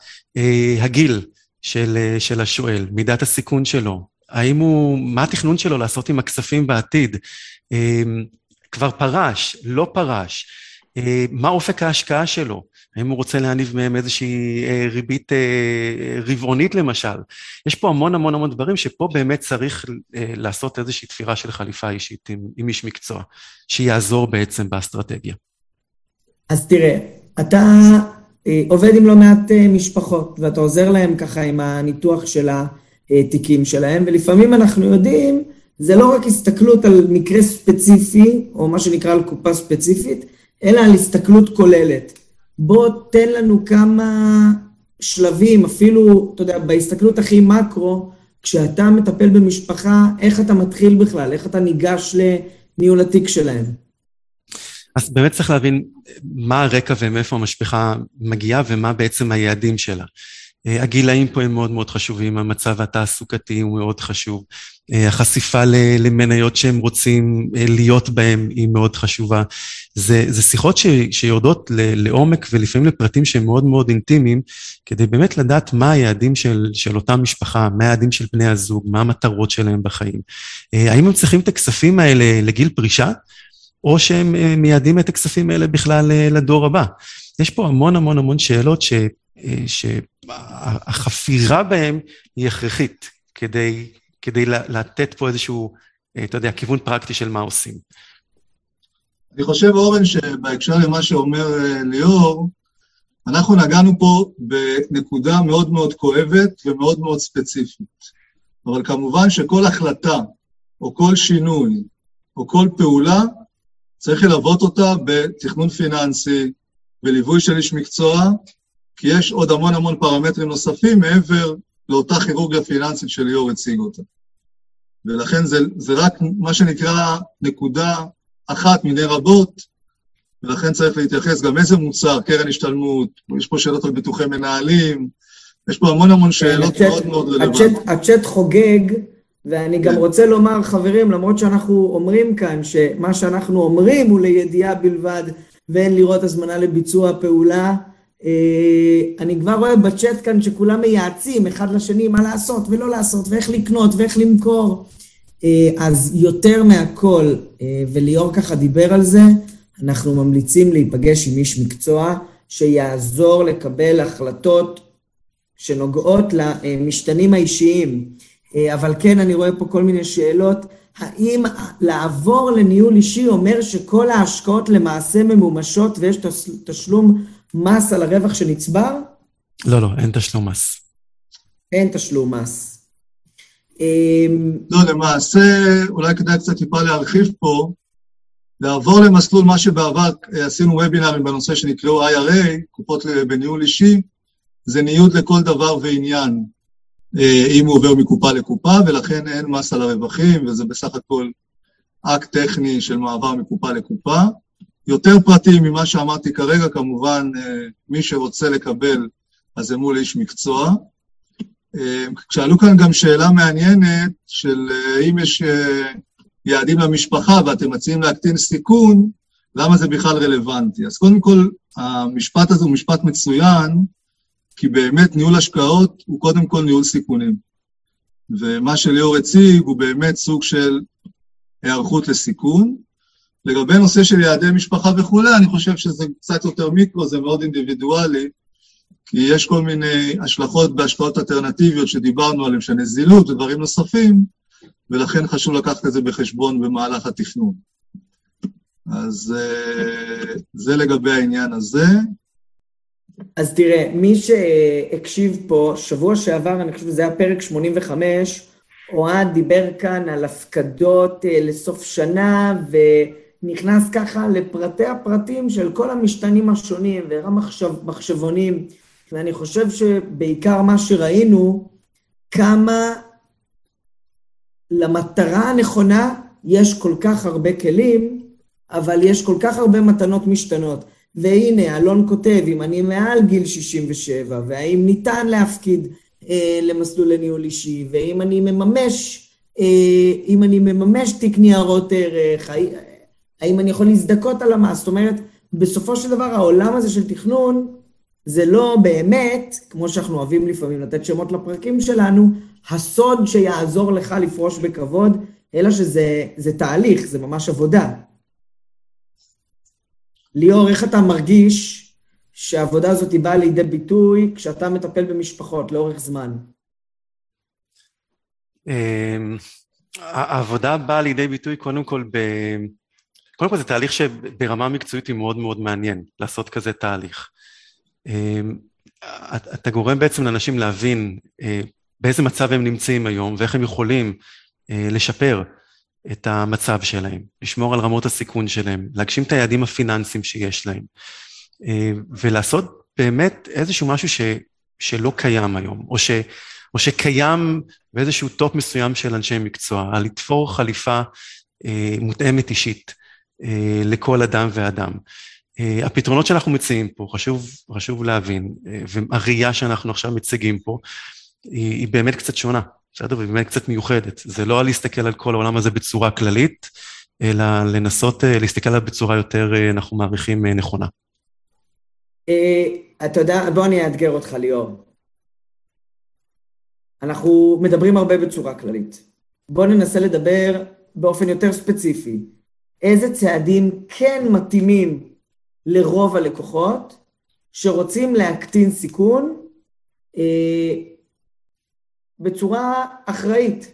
הגיל של, של השואל, מידת הסיכון שלו, האם הוא, מה התכנון שלו לעשות עם הכספים בעתיד? כבר פרש, לא פרש, אה, מה אופק ההשקעה שלו? האם הוא רוצה להניב מהם איזושהי אה, ריבית אה, רבעונית למשל? יש פה המון המון המון דברים שפה באמת צריך לעשות איזושהי תפירה של חליפה אישית עם, עם איש מקצוע, שיעזור בעצם באסטרטגיה. אז תראה, אתה עובד עם לא מעט משפחות, ואתה עוזר להם ככה עם הניתוח של התיקים שלהם, ולפעמים אנחנו יודעים, זה לא רק הסתכלות על מקרה ספציפי, או מה שנקרא על קופה ספציפית, אלא על הסתכלות כוללת. בוא תן לנו כמה שלבים, אפילו, אתה יודע, בהסתכלות הכי מקרו, כשאתה מטפל במשפחה, איך אתה מתחיל בכלל? איך אתה ניגש לניהול התיק שלהם? אז באמת צריך להבין מה הרקע ומאיפה המשפחה מגיעה ומה בעצם היעדים שלה. אה, הגילאים פה הם מאוד מאוד חשובים, המצב התעסוקתי הוא מאוד חשוב, אה, החשיפה למניות שהם רוצים אה, להיות בהם היא מאוד חשובה. זה, זה שיחות ש, שיורדות לעומק ולפעמים לפרטים שהם מאוד מאוד אינטימיים, כדי באמת לדעת מה היעדים של, של אותה משפחה, מה היעדים של בני הזוג, מה המטרות שלהם בחיים. האם הם צריכים את הכספים האלה לגיל פרישה, או שהם מייעדים את הכספים האלה בכלל לדור הבא. יש פה המון המון המון שאלות ש... שהחפירה בהם היא הכרחית כדי, כדי לתת פה איזשהו, אתה יודע, כיוון פרקטי של מה עושים. אני חושב, אורן, שבהקשר למה שאומר אה, ליאור, אנחנו נגענו פה בנקודה מאוד מאוד כואבת ומאוד מאוד ספציפית. אבל כמובן שכל החלטה, או כל שינוי, או כל פעולה, צריך ללוות אותה בתכנון פיננסי, בליווי של איש מקצוע, כי יש עוד המון המון פרמטרים נוספים מעבר לאותה כירורגיה פיננסית שליאור הציג אותה. ולכן זה, זה רק מה שנקרא נקודה אחת מיני רבות, ולכן צריך להתייחס גם איזה מוצר, קרן השתלמות, יש פה שאלות על ביטוחי מנהלים, יש פה המון המון שאלות הצ'ט, מאוד מאוד רלוונטיות. הצ'אט חוגג, ואני גם כן. רוצה לומר, חברים, למרות שאנחנו אומרים כאן שמה שאנחנו אומרים הוא לידיעה בלבד, ואין לראות הזמנה לביצוע פעולה, אני כבר רואה בצ'אט כאן שכולם מייעצים אחד לשני מה לעשות ולא לעשות ואיך לקנות ואיך למכור. אה, אז יותר מהכל, אה, וליאור ככה דיבר על זה, אנחנו ממליצים להיפגש עם איש מקצוע שיעזור לקבל החלטות שנוגעות למשתנים האישיים. אבל כן, אני רואה פה כל מיני שאלות. האם לעבור לניהול אישי אומר שכל ההשקעות למעשה ממומשות ויש תשלום מס על הרווח שנצבר? לא, לא, אין תשלום מס. אין תשלום מס. אמ, לא, למעשה, אולי כדאי קצת טיפה להרחיב פה, לעבור למסלול מה שבעבר אה, עשינו וובינארים בנושא שנקראו IRA, קופות בניהול אישי, זה ניוד לכל דבר ועניין, אה, אם הוא עובר מקופה לקופה, ולכן אין מס על הרווחים, וזה בסך הכל אקט טכני של מעבר מקופה לקופה. יותר פרטים ממה שאמרתי כרגע, כמובן, אה, מי שרוצה לקבל, אז זה מול איש מקצוע. אה, כשעלו כאן גם שאלה מעניינת של אה, אם יש יעדים למשפחה ואתם מציעים להקטין סיכון, למה זה בכלל רלוונטי? אז קודם כל, המשפט הזה הוא משפט מצוין, כי באמת ניהול השקעות הוא קודם כל ניהול סיכונים. ומה שליאור הציג הוא באמת סוג של היערכות לסיכון. לגבי נושא של יעדי משפחה וכולי, אני חושב שזה קצת יותר מיקרו, זה מאוד אינדיבידואלי, כי יש כל מיני השלכות בהשפעות אלטרנטיביות שדיברנו עליהן, של נזילות ודברים נוספים, ולכן חשוב לקחת את זה בחשבון במהלך התכנון. אז אה, זה לגבי העניין הזה. אז תראה, מי שהקשיב פה, שבוע שעבר, אני חושב שזה היה פרק 85, אוהד דיבר כאן על הפקדות אה, לסוף שנה, ו... נכנס ככה לפרטי הפרטים של כל המשתנים השונים והמחשבונים, ואני חושב שבעיקר מה שראינו, כמה למטרה הנכונה יש כל כך הרבה כלים, אבל יש כל כך הרבה מתנות משתנות. והנה, אלון כותב, אם אני מעל גיל 67, והאם ניתן להפקיד אה, למסלול לניהול אישי, ואם אני מממש, אה, אם אני מממש תיק ניירות ערך, האם אני יכול להזדכות על המס? זאת אומרת, בסופו של דבר העולם הזה של תכנון, זה לא באמת, כמו שאנחנו אוהבים לפעמים לתת שמות לפרקים שלנו, הסוד שיעזור לך לפרוש בכבוד, אלא שזה תהליך, זה ממש עבודה. ליאור, איך אתה מרגיש שהעבודה הזאת באה לידי ביטוי כשאתה מטפל במשפחות לאורך זמן? אמ, העבודה באה לידי ביטוי קודם כל ב... קודם כל זה תהליך שברמה מקצועית היא מאוד מאוד מעניין, לעשות כזה תהליך. אמ, אתה גורם בעצם לאנשים להבין אה, באיזה מצב הם נמצאים היום ואיך הם יכולים אה, לשפר את המצב שלהם, לשמור על רמות הסיכון שלהם, להגשים את היעדים הפיננסיים שיש להם, אה, ולעשות באמת איזשהו משהו ש, שלא קיים היום, או, ש, או שקיים באיזשהו top מסוים של אנשי מקצוע, על לתפור חליפה מותאמת אישית לכל אדם ואדם. הפתרונות שאנחנו מציעים פה, חשוב, חשוב להבין, והראייה שאנחנו עכשיו מציגים פה, היא, היא באמת קצת שונה. בסדר? ובאמת קצת מיוחדת. זה לא להסתכל על כל העולם הזה בצורה כללית, אלא לנסות אה, להסתכל עליו בצורה יותר, אה, אנחנו מעריכים, אה, נכונה. אתה יודע, בוא אני אאתגר אותך, ליאור. אנחנו מדברים הרבה בצורה כללית. בוא ננסה לדבר באופן יותר ספציפי. איזה צעדים כן מתאימים לרוב הלקוחות שרוצים להקטין סיכון בצורה אחראית.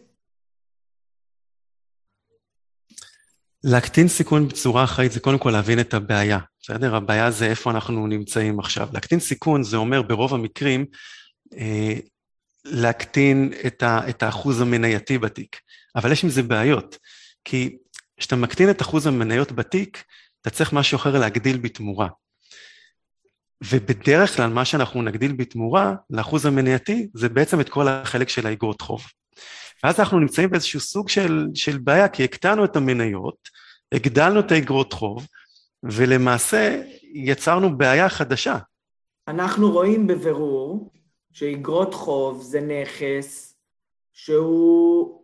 להקטין סיכון בצורה אחראית זה קודם כל להבין את הבעיה, בסדר? הבעיה זה איפה אנחנו נמצאים עכשיו. להקטין סיכון זה אומר ברוב המקרים אה, להקטין את, ה, את האחוז המנייתי בתיק, אבל יש עם זה בעיות, כי כשאתה מקטין את אחוז המניות בתיק, אתה צריך משהו אחר להגדיל בתמורה. ובדרך כלל מה שאנחנו נגדיל בתמורה לאחוז המנייתי זה בעצם את כל החלק של האגרות חוב. ואז אנחנו נמצאים באיזשהו סוג של, של בעיה כי הקטנו את המניות, הגדלנו את האגרות חוב ולמעשה יצרנו בעיה חדשה. אנחנו רואים בבירור שאגרות חוב זה נכס שהוא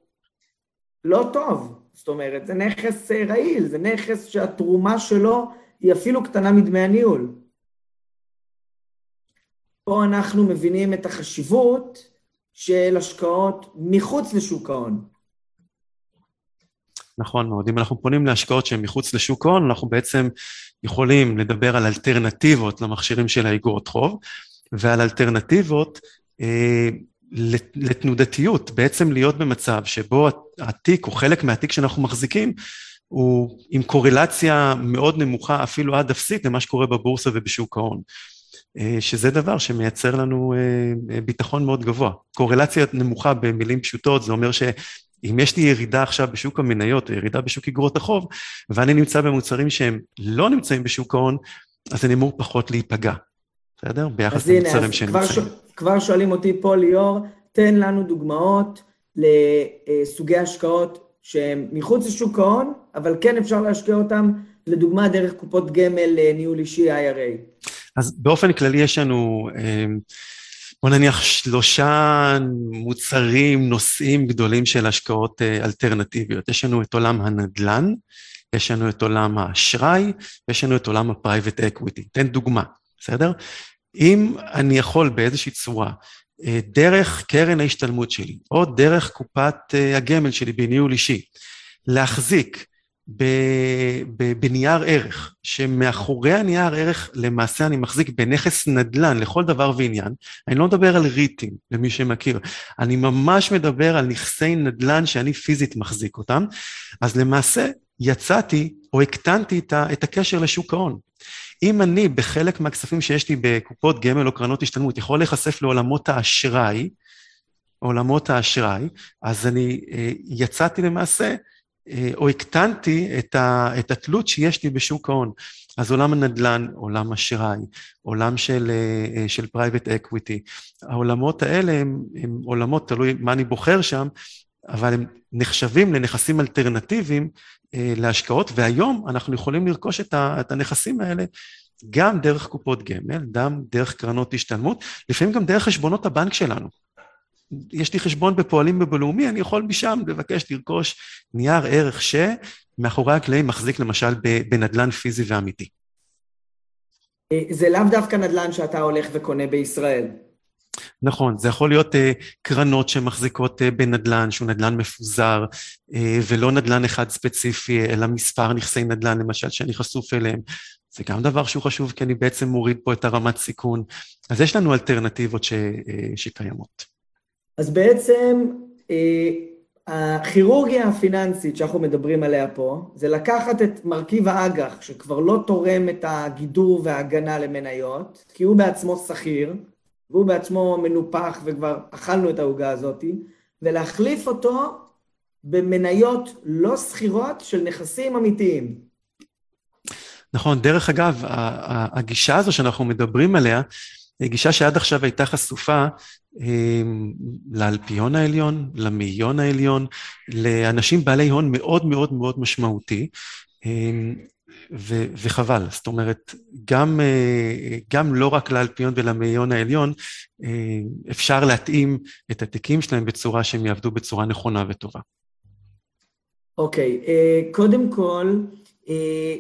לא טוב, זאת אומרת זה נכס רעיל, זה נכס שהתרומה שלו היא אפילו קטנה מדמי הניהול. פה אנחנו מבינים את החשיבות של השקעות מחוץ לשוק ההון. נכון מאוד. אם אנחנו פונים להשקעות שהן מחוץ לשוק ההון, אנחנו בעצם יכולים לדבר על אלטרנטיבות למכשירים של האגרות חוב, ועל אלטרנטיבות אה, לתנודתיות, בעצם להיות במצב שבו התיק, או חלק מהתיק שאנחנו מחזיקים, הוא עם קורלציה מאוד נמוכה, אפילו עד אפסית, למה שקורה בבורסה ובשוק ההון. אה, שזה דבר שמייצר לנו אה, ביטחון מאוד גבוה. קורלציה נמוכה במילים פשוטות, זה אומר שאם יש לי ירידה עכשיו בשוק המניות, או ירידה בשוק אגרות החוב, ואני נמצא במוצרים שהם לא נמצאים בשוק ההון, אז אני אמור פחות להיפגע, בסדר? ביחס למוצרים שנמצאים. כבר, שואלים אותי פה, ליאור, תן לנו דוגמאות לסוגי השקעות שהם מחוץ לשוק ההון, אבל כן אפשר להשקיע אותם, לדוגמה, דרך קופות גמל לניהול אישי IRA. אז באופן כללי יש לנו, אמ, בוא נניח שלושה מוצרים, נושאים גדולים של השקעות אה, אלטרנטיביות. יש לנו את עולם הנדל"ן, יש לנו את עולם האשראי, ויש לנו את עולם ה-private equity. תן דוגמה, בסדר? אם אני יכול באיזושהי צורה, אה, דרך קרן ההשתלמות שלי, או דרך קופת אה, הגמל שלי בניהול אישי, להחזיק בנייר ערך, שמאחורי הנייר ערך למעשה אני מחזיק בנכס נדל"ן לכל דבר ועניין, אני לא מדבר על ריטים, למי שמכיר, אני ממש מדבר על נכסי נדל"ן שאני פיזית מחזיק אותם, אז למעשה יצאתי או הקטנתי את הקשר לשוק ההון. אם אני בחלק מהכספים שיש לי בקופות גמל או קרנות השתלמות יכול להיחשף לעולמות האשראי, עולמות האשראי, אז אני אה, יצאתי למעשה אה, או הקטנתי את, ה, את התלות שיש לי בשוק ההון. אז עולם הנדל"ן, עולם אשראי, עולם של, אה, של private equity, העולמות האלה הם, הם עולמות, תלוי מה אני בוחר שם, אבל הם נחשבים לנכסים אלטרנטיביים להשקעות, והיום אנחנו יכולים לרכוש את הנכסים האלה גם דרך קופות גמל, גם דרך קרנות השתלמות, לפעמים גם דרך חשבונות הבנק שלנו. יש לי חשבון בפועלים ובלאומי, אני יכול משם לבקש לרכוש נייר ערך שמאחורי הקלעים מחזיק למשל בנדלן פיזי ואמיתי. אה, זה לאו דווקא נדל"ן שאתה הולך וקונה בישראל. נכון, זה יכול להיות uh, קרנות שמחזיקות uh, בנדל"ן, שהוא נדל"ן מפוזר, uh, ולא נדל"ן אחד ספציפי, אלא מספר נכסי נדל"ן, למשל, שאני חשוף אליהם. זה גם דבר שהוא חשוב, כי אני בעצם מוריד פה את הרמת סיכון. אז יש לנו אלטרנטיבות ש, שקיימות. אז בעצם הכירורגיה הפיננסית שאנחנו מדברים עליה פה, זה לקחת את מרכיב האג"ח, שכבר לא תורם את הגידור וההגנה למניות, כי הוא בעצמו שכיר, והוא בעצמו מנופח וכבר אכלנו את העוגה הזאת, ולהחליף אותו במניות לא שכירות של נכסים אמיתיים. נכון, דרך אגב, הגישה הזו שאנחנו מדברים עליה, גישה שעד עכשיו הייתה חשופה אמ, לאלפיון העליון, למאיון העליון, לאנשים בעלי הון מאוד מאוד מאוד משמעותי, אמ, ו- וחבל, זאת אומרת, גם, אה, גם לא רק לאלפיון ולמאיון העליון, אה, אפשר להתאים את התיקים שלהם בצורה שהם יעבדו בצורה נכונה וטובה. אוקיי, okay, אה, קודם כל,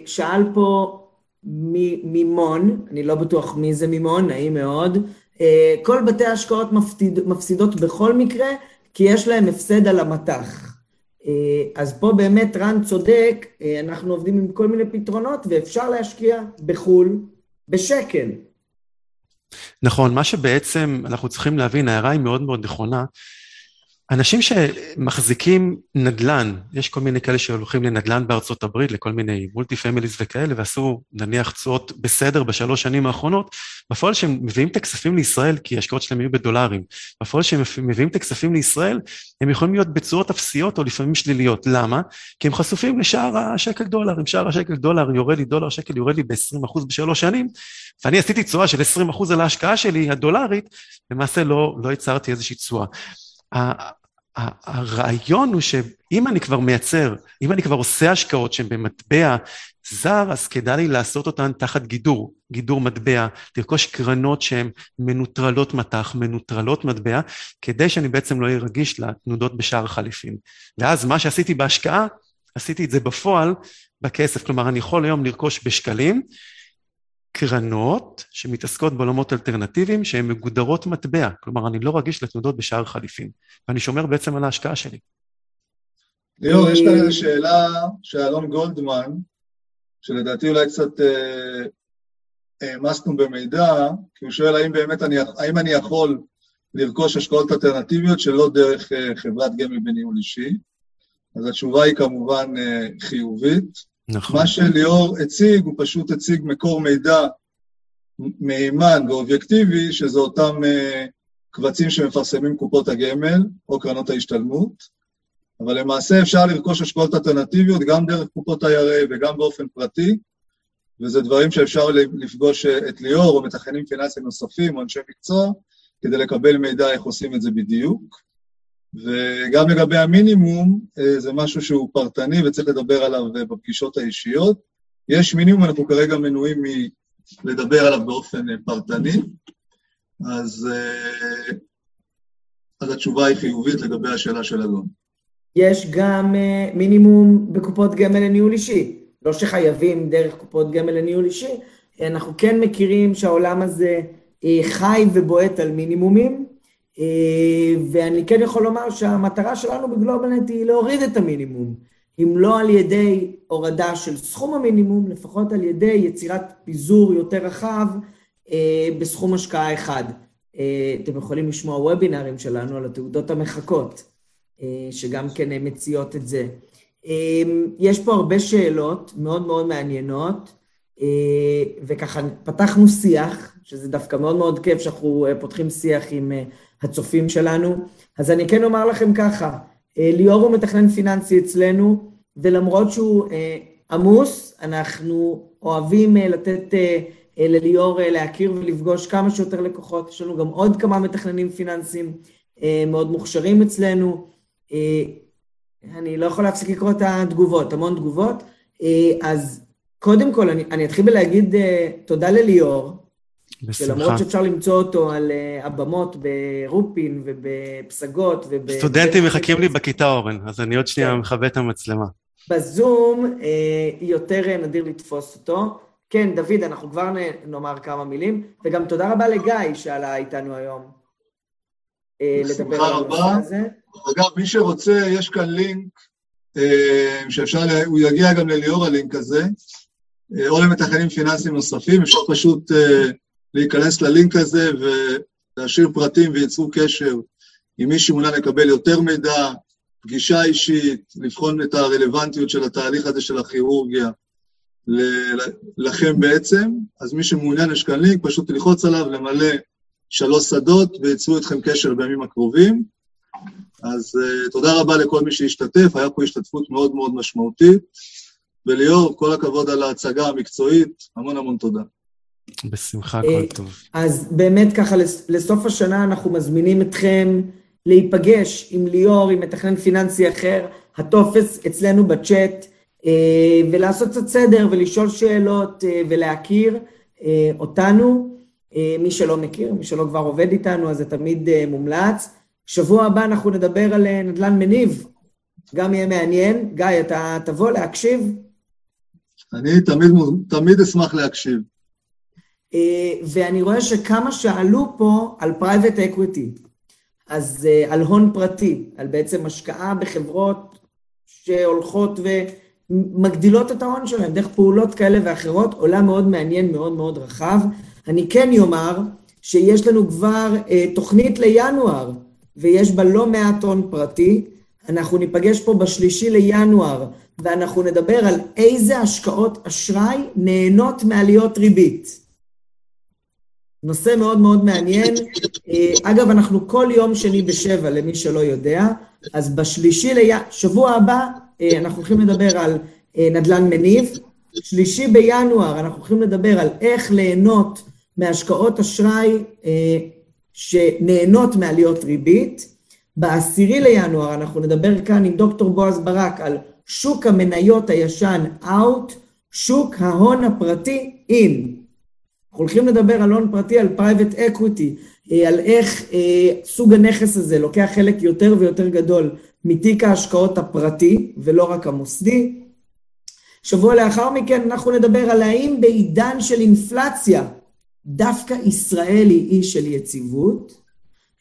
שאל פה מימון, אני לא בטוח מי זה מימון, נעים מאוד. כל בתי ההשקעות מפסיד, מפסידות בכל מקרה, כי יש להם הפסד על המטח. אה, אז פה באמת רן צודק, אה, אנחנו עובדים עם כל מיני פתרונות, ואפשר להשקיע בחו"ל בשקל. נכון, מה שבעצם אנחנו צריכים להבין, ההערה היא מאוד מאוד נכונה. אנשים שמחזיקים נדל"ן, יש כל מיני כאלה שהולכים לנדל"ן בארצות הברית, לכל מיני multi families וכאלה, ועשו נניח תשואות בסדר בשלוש שנים האחרונות, בפועל שהם מביאים את הכספים לישראל, כי ההשקעות שלהם יהיו בדולרים, בפועל שהם מביאים את הכספים לישראל, הם יכולים להיות בתשואות אפסיות או לפעמים שליליות. למה? כי הם חשופים לשער השקל דולר, אם שער השקל דולר יורד לי, דולר שקל יורד לי ב-20% בשלוש שנים, ואני עשיתי תשואה של 20% על ההשקעה שלי, הדולרית, למעשה לא, לא יצרתי איזושהי תשואה. הרעיון הוא שאם אני כבר מייצר, אם אני כבר עושה השקעות שהן במטבע זר, אז כדאי לי לעשות אותן תחת גידור, גידור מטבע, לרכוש קרנות שהן מנוטרלות מטח, מנוטרלות מטבע, כדי שאני בעצם לא אהיה רגיש לתנודות בשער החליפין. ואז מה שעשיתי בהשקעה, עשיתי את זה בפועל בכסף, כלומר אני יכול היום לרכוש בשקלים, קרנות שמתעסקות בעולמות אלטרנטיביים שהן מגודרות מטבע, כלומר אני לא רגיש לתנודות בשער חליפין, ואני שומר בעצם על ההשקעה שלי. ליאור, יש כאן איזו שאלה שאלון גולדמן, שלדעתי אולי קצת העמסנו אה, במידע, כי הוא שואל האם באמת אני, האם אני יכול לרכוש השקעות אלטרנטיביות שלא דרך אה, חברת גמל בניהול אישי, אז התשובה היא כמובן אה, חיובית. נכון. מה שליאור הציג, הוא פשוט הציג מקור מידע מהימן ואובייקטיבי, שזה אותם uh, קבצים שמפרסמים קופות הגמל או קרנות ההשתלמות, אבל למעשה אפשר לרכוש השקעות אלטרנטיביות גם דרך קופות ה-IRA וגם באופן פרטי, וזה דברים שאפשר לפגוש את ליאור או מתכננים פיננסיים נוספים או אנשי מקצוע, כדי לקבל מידע איך עושים את זה בדיוק. וגם לגבי המינימום, אה, זה משהו שהוא פרטני וצריך לדבר עליו אה, בפגישות האישיות. יש מינימום, אנחנו כרגע מנועים מלדבר עליו באופן אה, פרטני, אז, אז התשובה היא חיובית לגבי השאלה של אלון. יש גם מינימום בקופות גמל לניהול אישי. לא שחייבים דרך קופות גמל לניהול אישי, אנחנו כן מכירים שהעולם הזה חי ובועט על מינימומים, ואני כן יכול לומר שהמטרה שלנו בגלובלנט היא להוריד את המינימום. אם לא על ידי הורדה של סכום המינימום, לפחות על ידי יצירת פיזור יותר רחב אה, בסכום השקעה אחד. אה, אתם יכולים לשמוע וובינארים שלנו על התעודות המחכות, שגם כן מציעות את זה. יש פה הרבה שאלות מאוד מאוד מעניינות, וככה פתחנו שיח, שזה דווקא מאוד מאוד כיף שאנחנו פותחים שיח עם הצופים שלנו. אז אני כן אומר לכם ככה, אה, ליאור הוא מתכנן פיננסי אצלנו, ולמרות שהוא אה, עמוס, אנחנו אוהבים אה, לתת לליאור להכיר ולפגוש כמה שיותר לקוחות. יש לנו גם עוד כמה מתכננים פיננסיים מאוד מוכשרים אצלנו. אני לא יכול להפסיק לקרוא את התגובות, המון תגובות. אז קודם כל, אני, אני אתחיל בלהגיד תודה לליאור, בשמחה. שלמרות שאפשר למצוא אותו על uh, הבמות ברופין ובפסגות וב... סטודנטים מחכים לי בכיתה, אורן, אז אני עוד שנייה כן. מכבה את המצלמה. בזום uh, יותר אה, נדיר לתפוס אותו. כן, דוד, אנחנו כבר נאמר כמה מילים, וגם תודה רבה לגיא שעלה איתנו היום. בשמחה רבה. אגב, מי שרוצה, יש כאן לינק שאפשר, הוא יגיע גם לליאור הלינק הזה. אה, או למתכננים פיננסיים נוספים, אפשר פשוט אה, להיכנס ללינק הזה ולהשאיר פרטים וייצרו קשר עם מי שמעוניין לקבל יותר מידע, פגישה אישית, לבחון את הרלוונטיות של התהליך הזה של הכירורגיה לכם בעצם, אז מי שמעוניין יש כאן לינק, פשוט ללחוץ עליו, למלא שלוש שדות וייצרו איתכם קשר בימים הקרובים. אז uh, תודה רבה לכל מי שהשתתף, היה פה השתתפות מאוד מאוד משמעותית. וליאור, כל הכבוד על ההצגה המקצועית, המון המון תודה. בשמחה, כל טוב. אז באמת ככה, לסוף השנה אנחנו מזמינים אתכם להיפגש עם ליאור, עם מתכנן פיננסי אחר, הטופס אצלנו בצ'אט, אה, ולעשות קצת סדר ולשאול שאלות אה, ולהכיר אותנו. מי שלא מכיר, מי שלא כבר עובד איתנו, אז זה תמיד מומלץ. שבוע הבא אנחנו נדבר על נדל"ן מניב, גם יהיה מעניין. גיא, אתה תבוא להקשיב? אני תמיד, תמיד אשמח להקשיב. אה, ואני רואה שכמה שאלו פה על private equity, אז אה, על הון פרטי, על בעצם השקעה בחברות שהולכות ומגדילות את ההון שלהן דרך פעולות כאלה ואחרות, עולם מאוד מעניין, מאוד מאוד רחב. אני כן אומר שיש לנו כבר אה, תוכנית לינואר, ויש בה לא מעט הון פרטי. אנחנו ניפגש פה בשלישי לינואר ואנחנו נדבר על איזה השקעות אשראי נהנות מעליות ריבית. נושא מאוד מאוד מעניין. אה, אגב, אנחנו כל יום שני בשבע, למי שלא יודע, אז בשלישי ל... שבוע הבא אה, אנחנו הולכים לדבר על אה, נדל"ן מניב. שלישי בינואר אנחנו הולכים לדבר על איך ליהנות מהשקעות אשראי שנהנות מעליות ריבית. בעשירי לינואר אנחנו נדבר כאן עם דוקטור בועז ברק על שוק המניות הישן out, שוק ההון הפרטי in. אנחנו הולכים לדבר על הון פרטי, על private equity, אה, על איך אה, סוג הנכס הזה לוקח חלק יותר ויותר גדול מתיק ההשקעות הפרטי ולא רק המוסדי. שבוע לאחר מכן אנחנו נדבר על האם בעידן של אינפלציה דווקא ישראל היא אי של יציבות.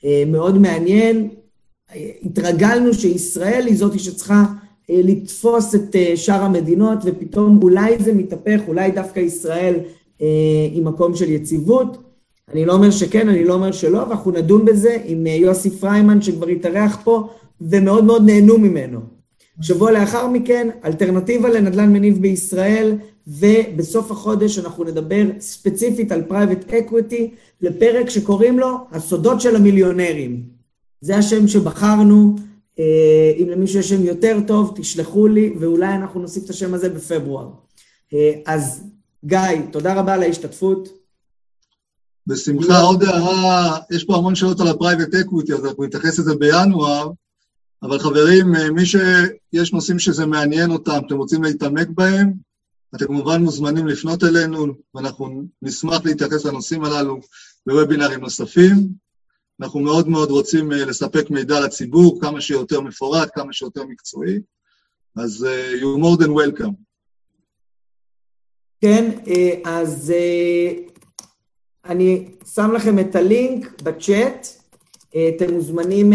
אה, מאוד מעניין, התרגלנו שישראל היא זאתי שצריכה לתפוס את שאר המדינות, ופתאום אולי זה מתהפך, אולי דווקא ישראל אה, היא מקום של יציבות. אני לא אומר שכן, אני לא אומר שלא, ואנחנו נדון בזה עם יוסי פריימן שכבר התארח פה, ומאוד מאוד נהנו ממנו. שבוע לאחר מכן, אלטרנטיבה לנדל"ן מניב בישראל, ובסוף החודש אנחנו נדבר ספציפית על private equity, לפרק שקוראים לו הסודות של המיליונרים. זה השם שבחרנו, אה, אם למישהו יש שם יותר טוב, תשלחו לי, ואולי אנחנו נוסיף את השם הזה בפברואר. אה, אז גיא, תודה רבה על ההשתתפות. בשמחה, עוד הערה, יש פה המון שאלות על ה private equity, אז אנחנו נתייחס לזה בינואר, אבל חברים, אה, מי שיש נושאים שזה מעניין אותם, אתם רוצים להתעמק בהם, אתם כמובן מוזמנים לפנות אלינו, ואנחנו נשמח להתייחס לנושאים הללו בוובינרים נוספים. אנחנו מאוד מאוד רוצים אה, לספק מידע לציבור, כמה שיותר מפורט, כמה שיותר מקצועי, אז uh, you're more than welcome. כן, אה, אז אני שם לכם את הלינק בצ'אט, אתם מוזמנים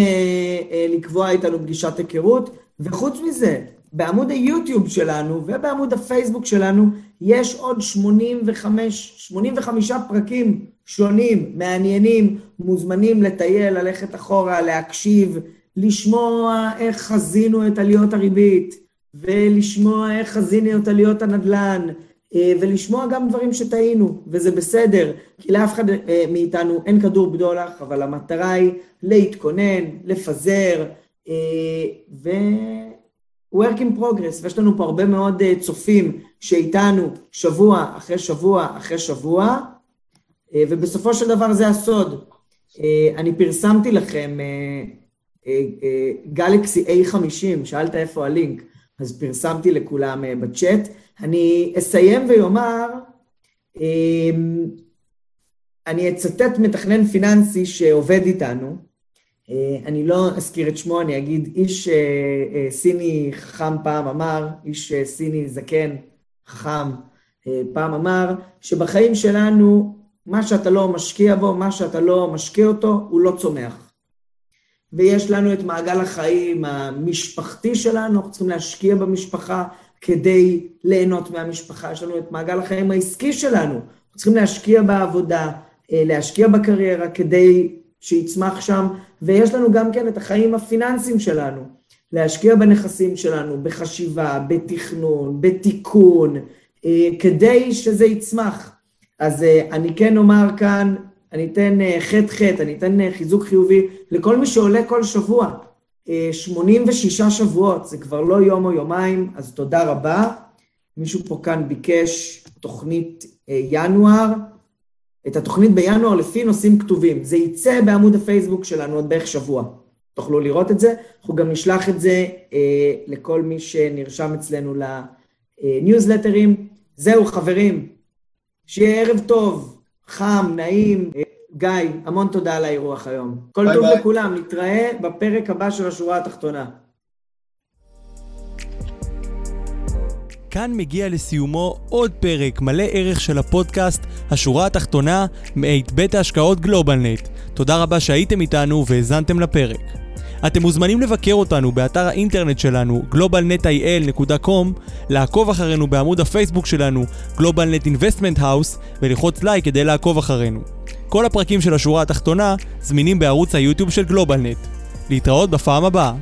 לקבוע איתנו פגישת היכרות, וחוץ מזה, בעמוד היוטיוב שלנו ובעמוד הפייסבוק שלנו יש עוד 85, 85 פרקים שונים, מעניינים, מוזמנים לטייל, ללכת אחורה, להקשיב, לשמוע איך חזינו את עליות הריבית, ולשמוע איך חזינו את עליות הנדל"ן, אה, ולשמוע גם דברים שטעינו, וזה בסדר, כי לאף אחד אה, מאיתנו אין כדור בדולח, אבל המטרה היא להתכונן, לפזר, אה, ו... work in progress, ויש לנו פה הרבה מאוד צופים שאיתנו שבוע אחרי שבוע אחרי שבוע, אה, ובסופו של דבר זה הסוד. אה, אני פרסמתי לכם גלקסי אה, A50, שאלת איפה הלינק, אז פרסמתי לכולם בצ'אט. אני אסיים ואומר, אני אצטט מתכנן פיננסי שעובד איתנו, אני לא אזכיר את שמו, אני אגיד, איש סיני חכם פעם אמר, איש סיני זקן חכם פעם אמר, שבחיים שלנו מה שאתה לא משקיע בו, מה שאתה לא משקיע אותו, הוא לא צומח. ויש לנו את מעגל החיים המשפחתי שלנו, אנחנו צריכים להשקיע במשפחה, כדי ליהנות מהמשפחה, יש לנו את מעגל החיים העסקי שלנו, אנחנו צריכים להשקיע בעבודה, אה, להשקיע בקריירה כדי שיצמח שם, ויש לנו גם כן את החיים הפיננסיים שלנו, להשקיע בנכסים שלנו, בחשיבה, בתכנון, בתיקון, אה, כדי שזה יצמח. אז אה, אני כן אומר כאן, אני אתן חטא חטא, אני אתן חיזוק חיובי לכל מי שעולה כל שבוע. 86 שבועות, זה כבר לא יום או יומיים, אז תודה רבה. מישהו פה כאן ביקש תוכנית ינואר, את התוכנית בינואר לפי נושאים כתובים. זה יצא בעמוד הפייסבוק שלנו עוד בערך שבוע. תוכלו לראות את זה. אנחנו גם נשלח את זה אה, לכל מי שנרשם אצלנו לניוזלטרים. זהו, חברים. שיהיה ערב טוב, חם, נעים. אה, גיא, המון תודה על האירוח היום. כל טוב, bye bye. לכולם, נתראה בפרק הבא של השורה התחתונה. כאן מגיע לסיומו עוד פרק מלא ערך של הפודקאסט השורה התחתונה מאת בית ההשקעות גלובלנט. תודה רבה שהייתם איתנו והאזנתם לפרק. אתם מוזמנים לבקר אותנו באתר האינטרנט שלנו globalnetil.com, לעקוב אחרינו בעמוד הפייסבוק שלנו GlobalNet Investment House וללחוץ לייק כדי לעקוב אחרינו. כל הפרקים של השורה התחתונה זמינים בערוץ היוטיוב של גלובלנט. להתראות בפעם הבאה.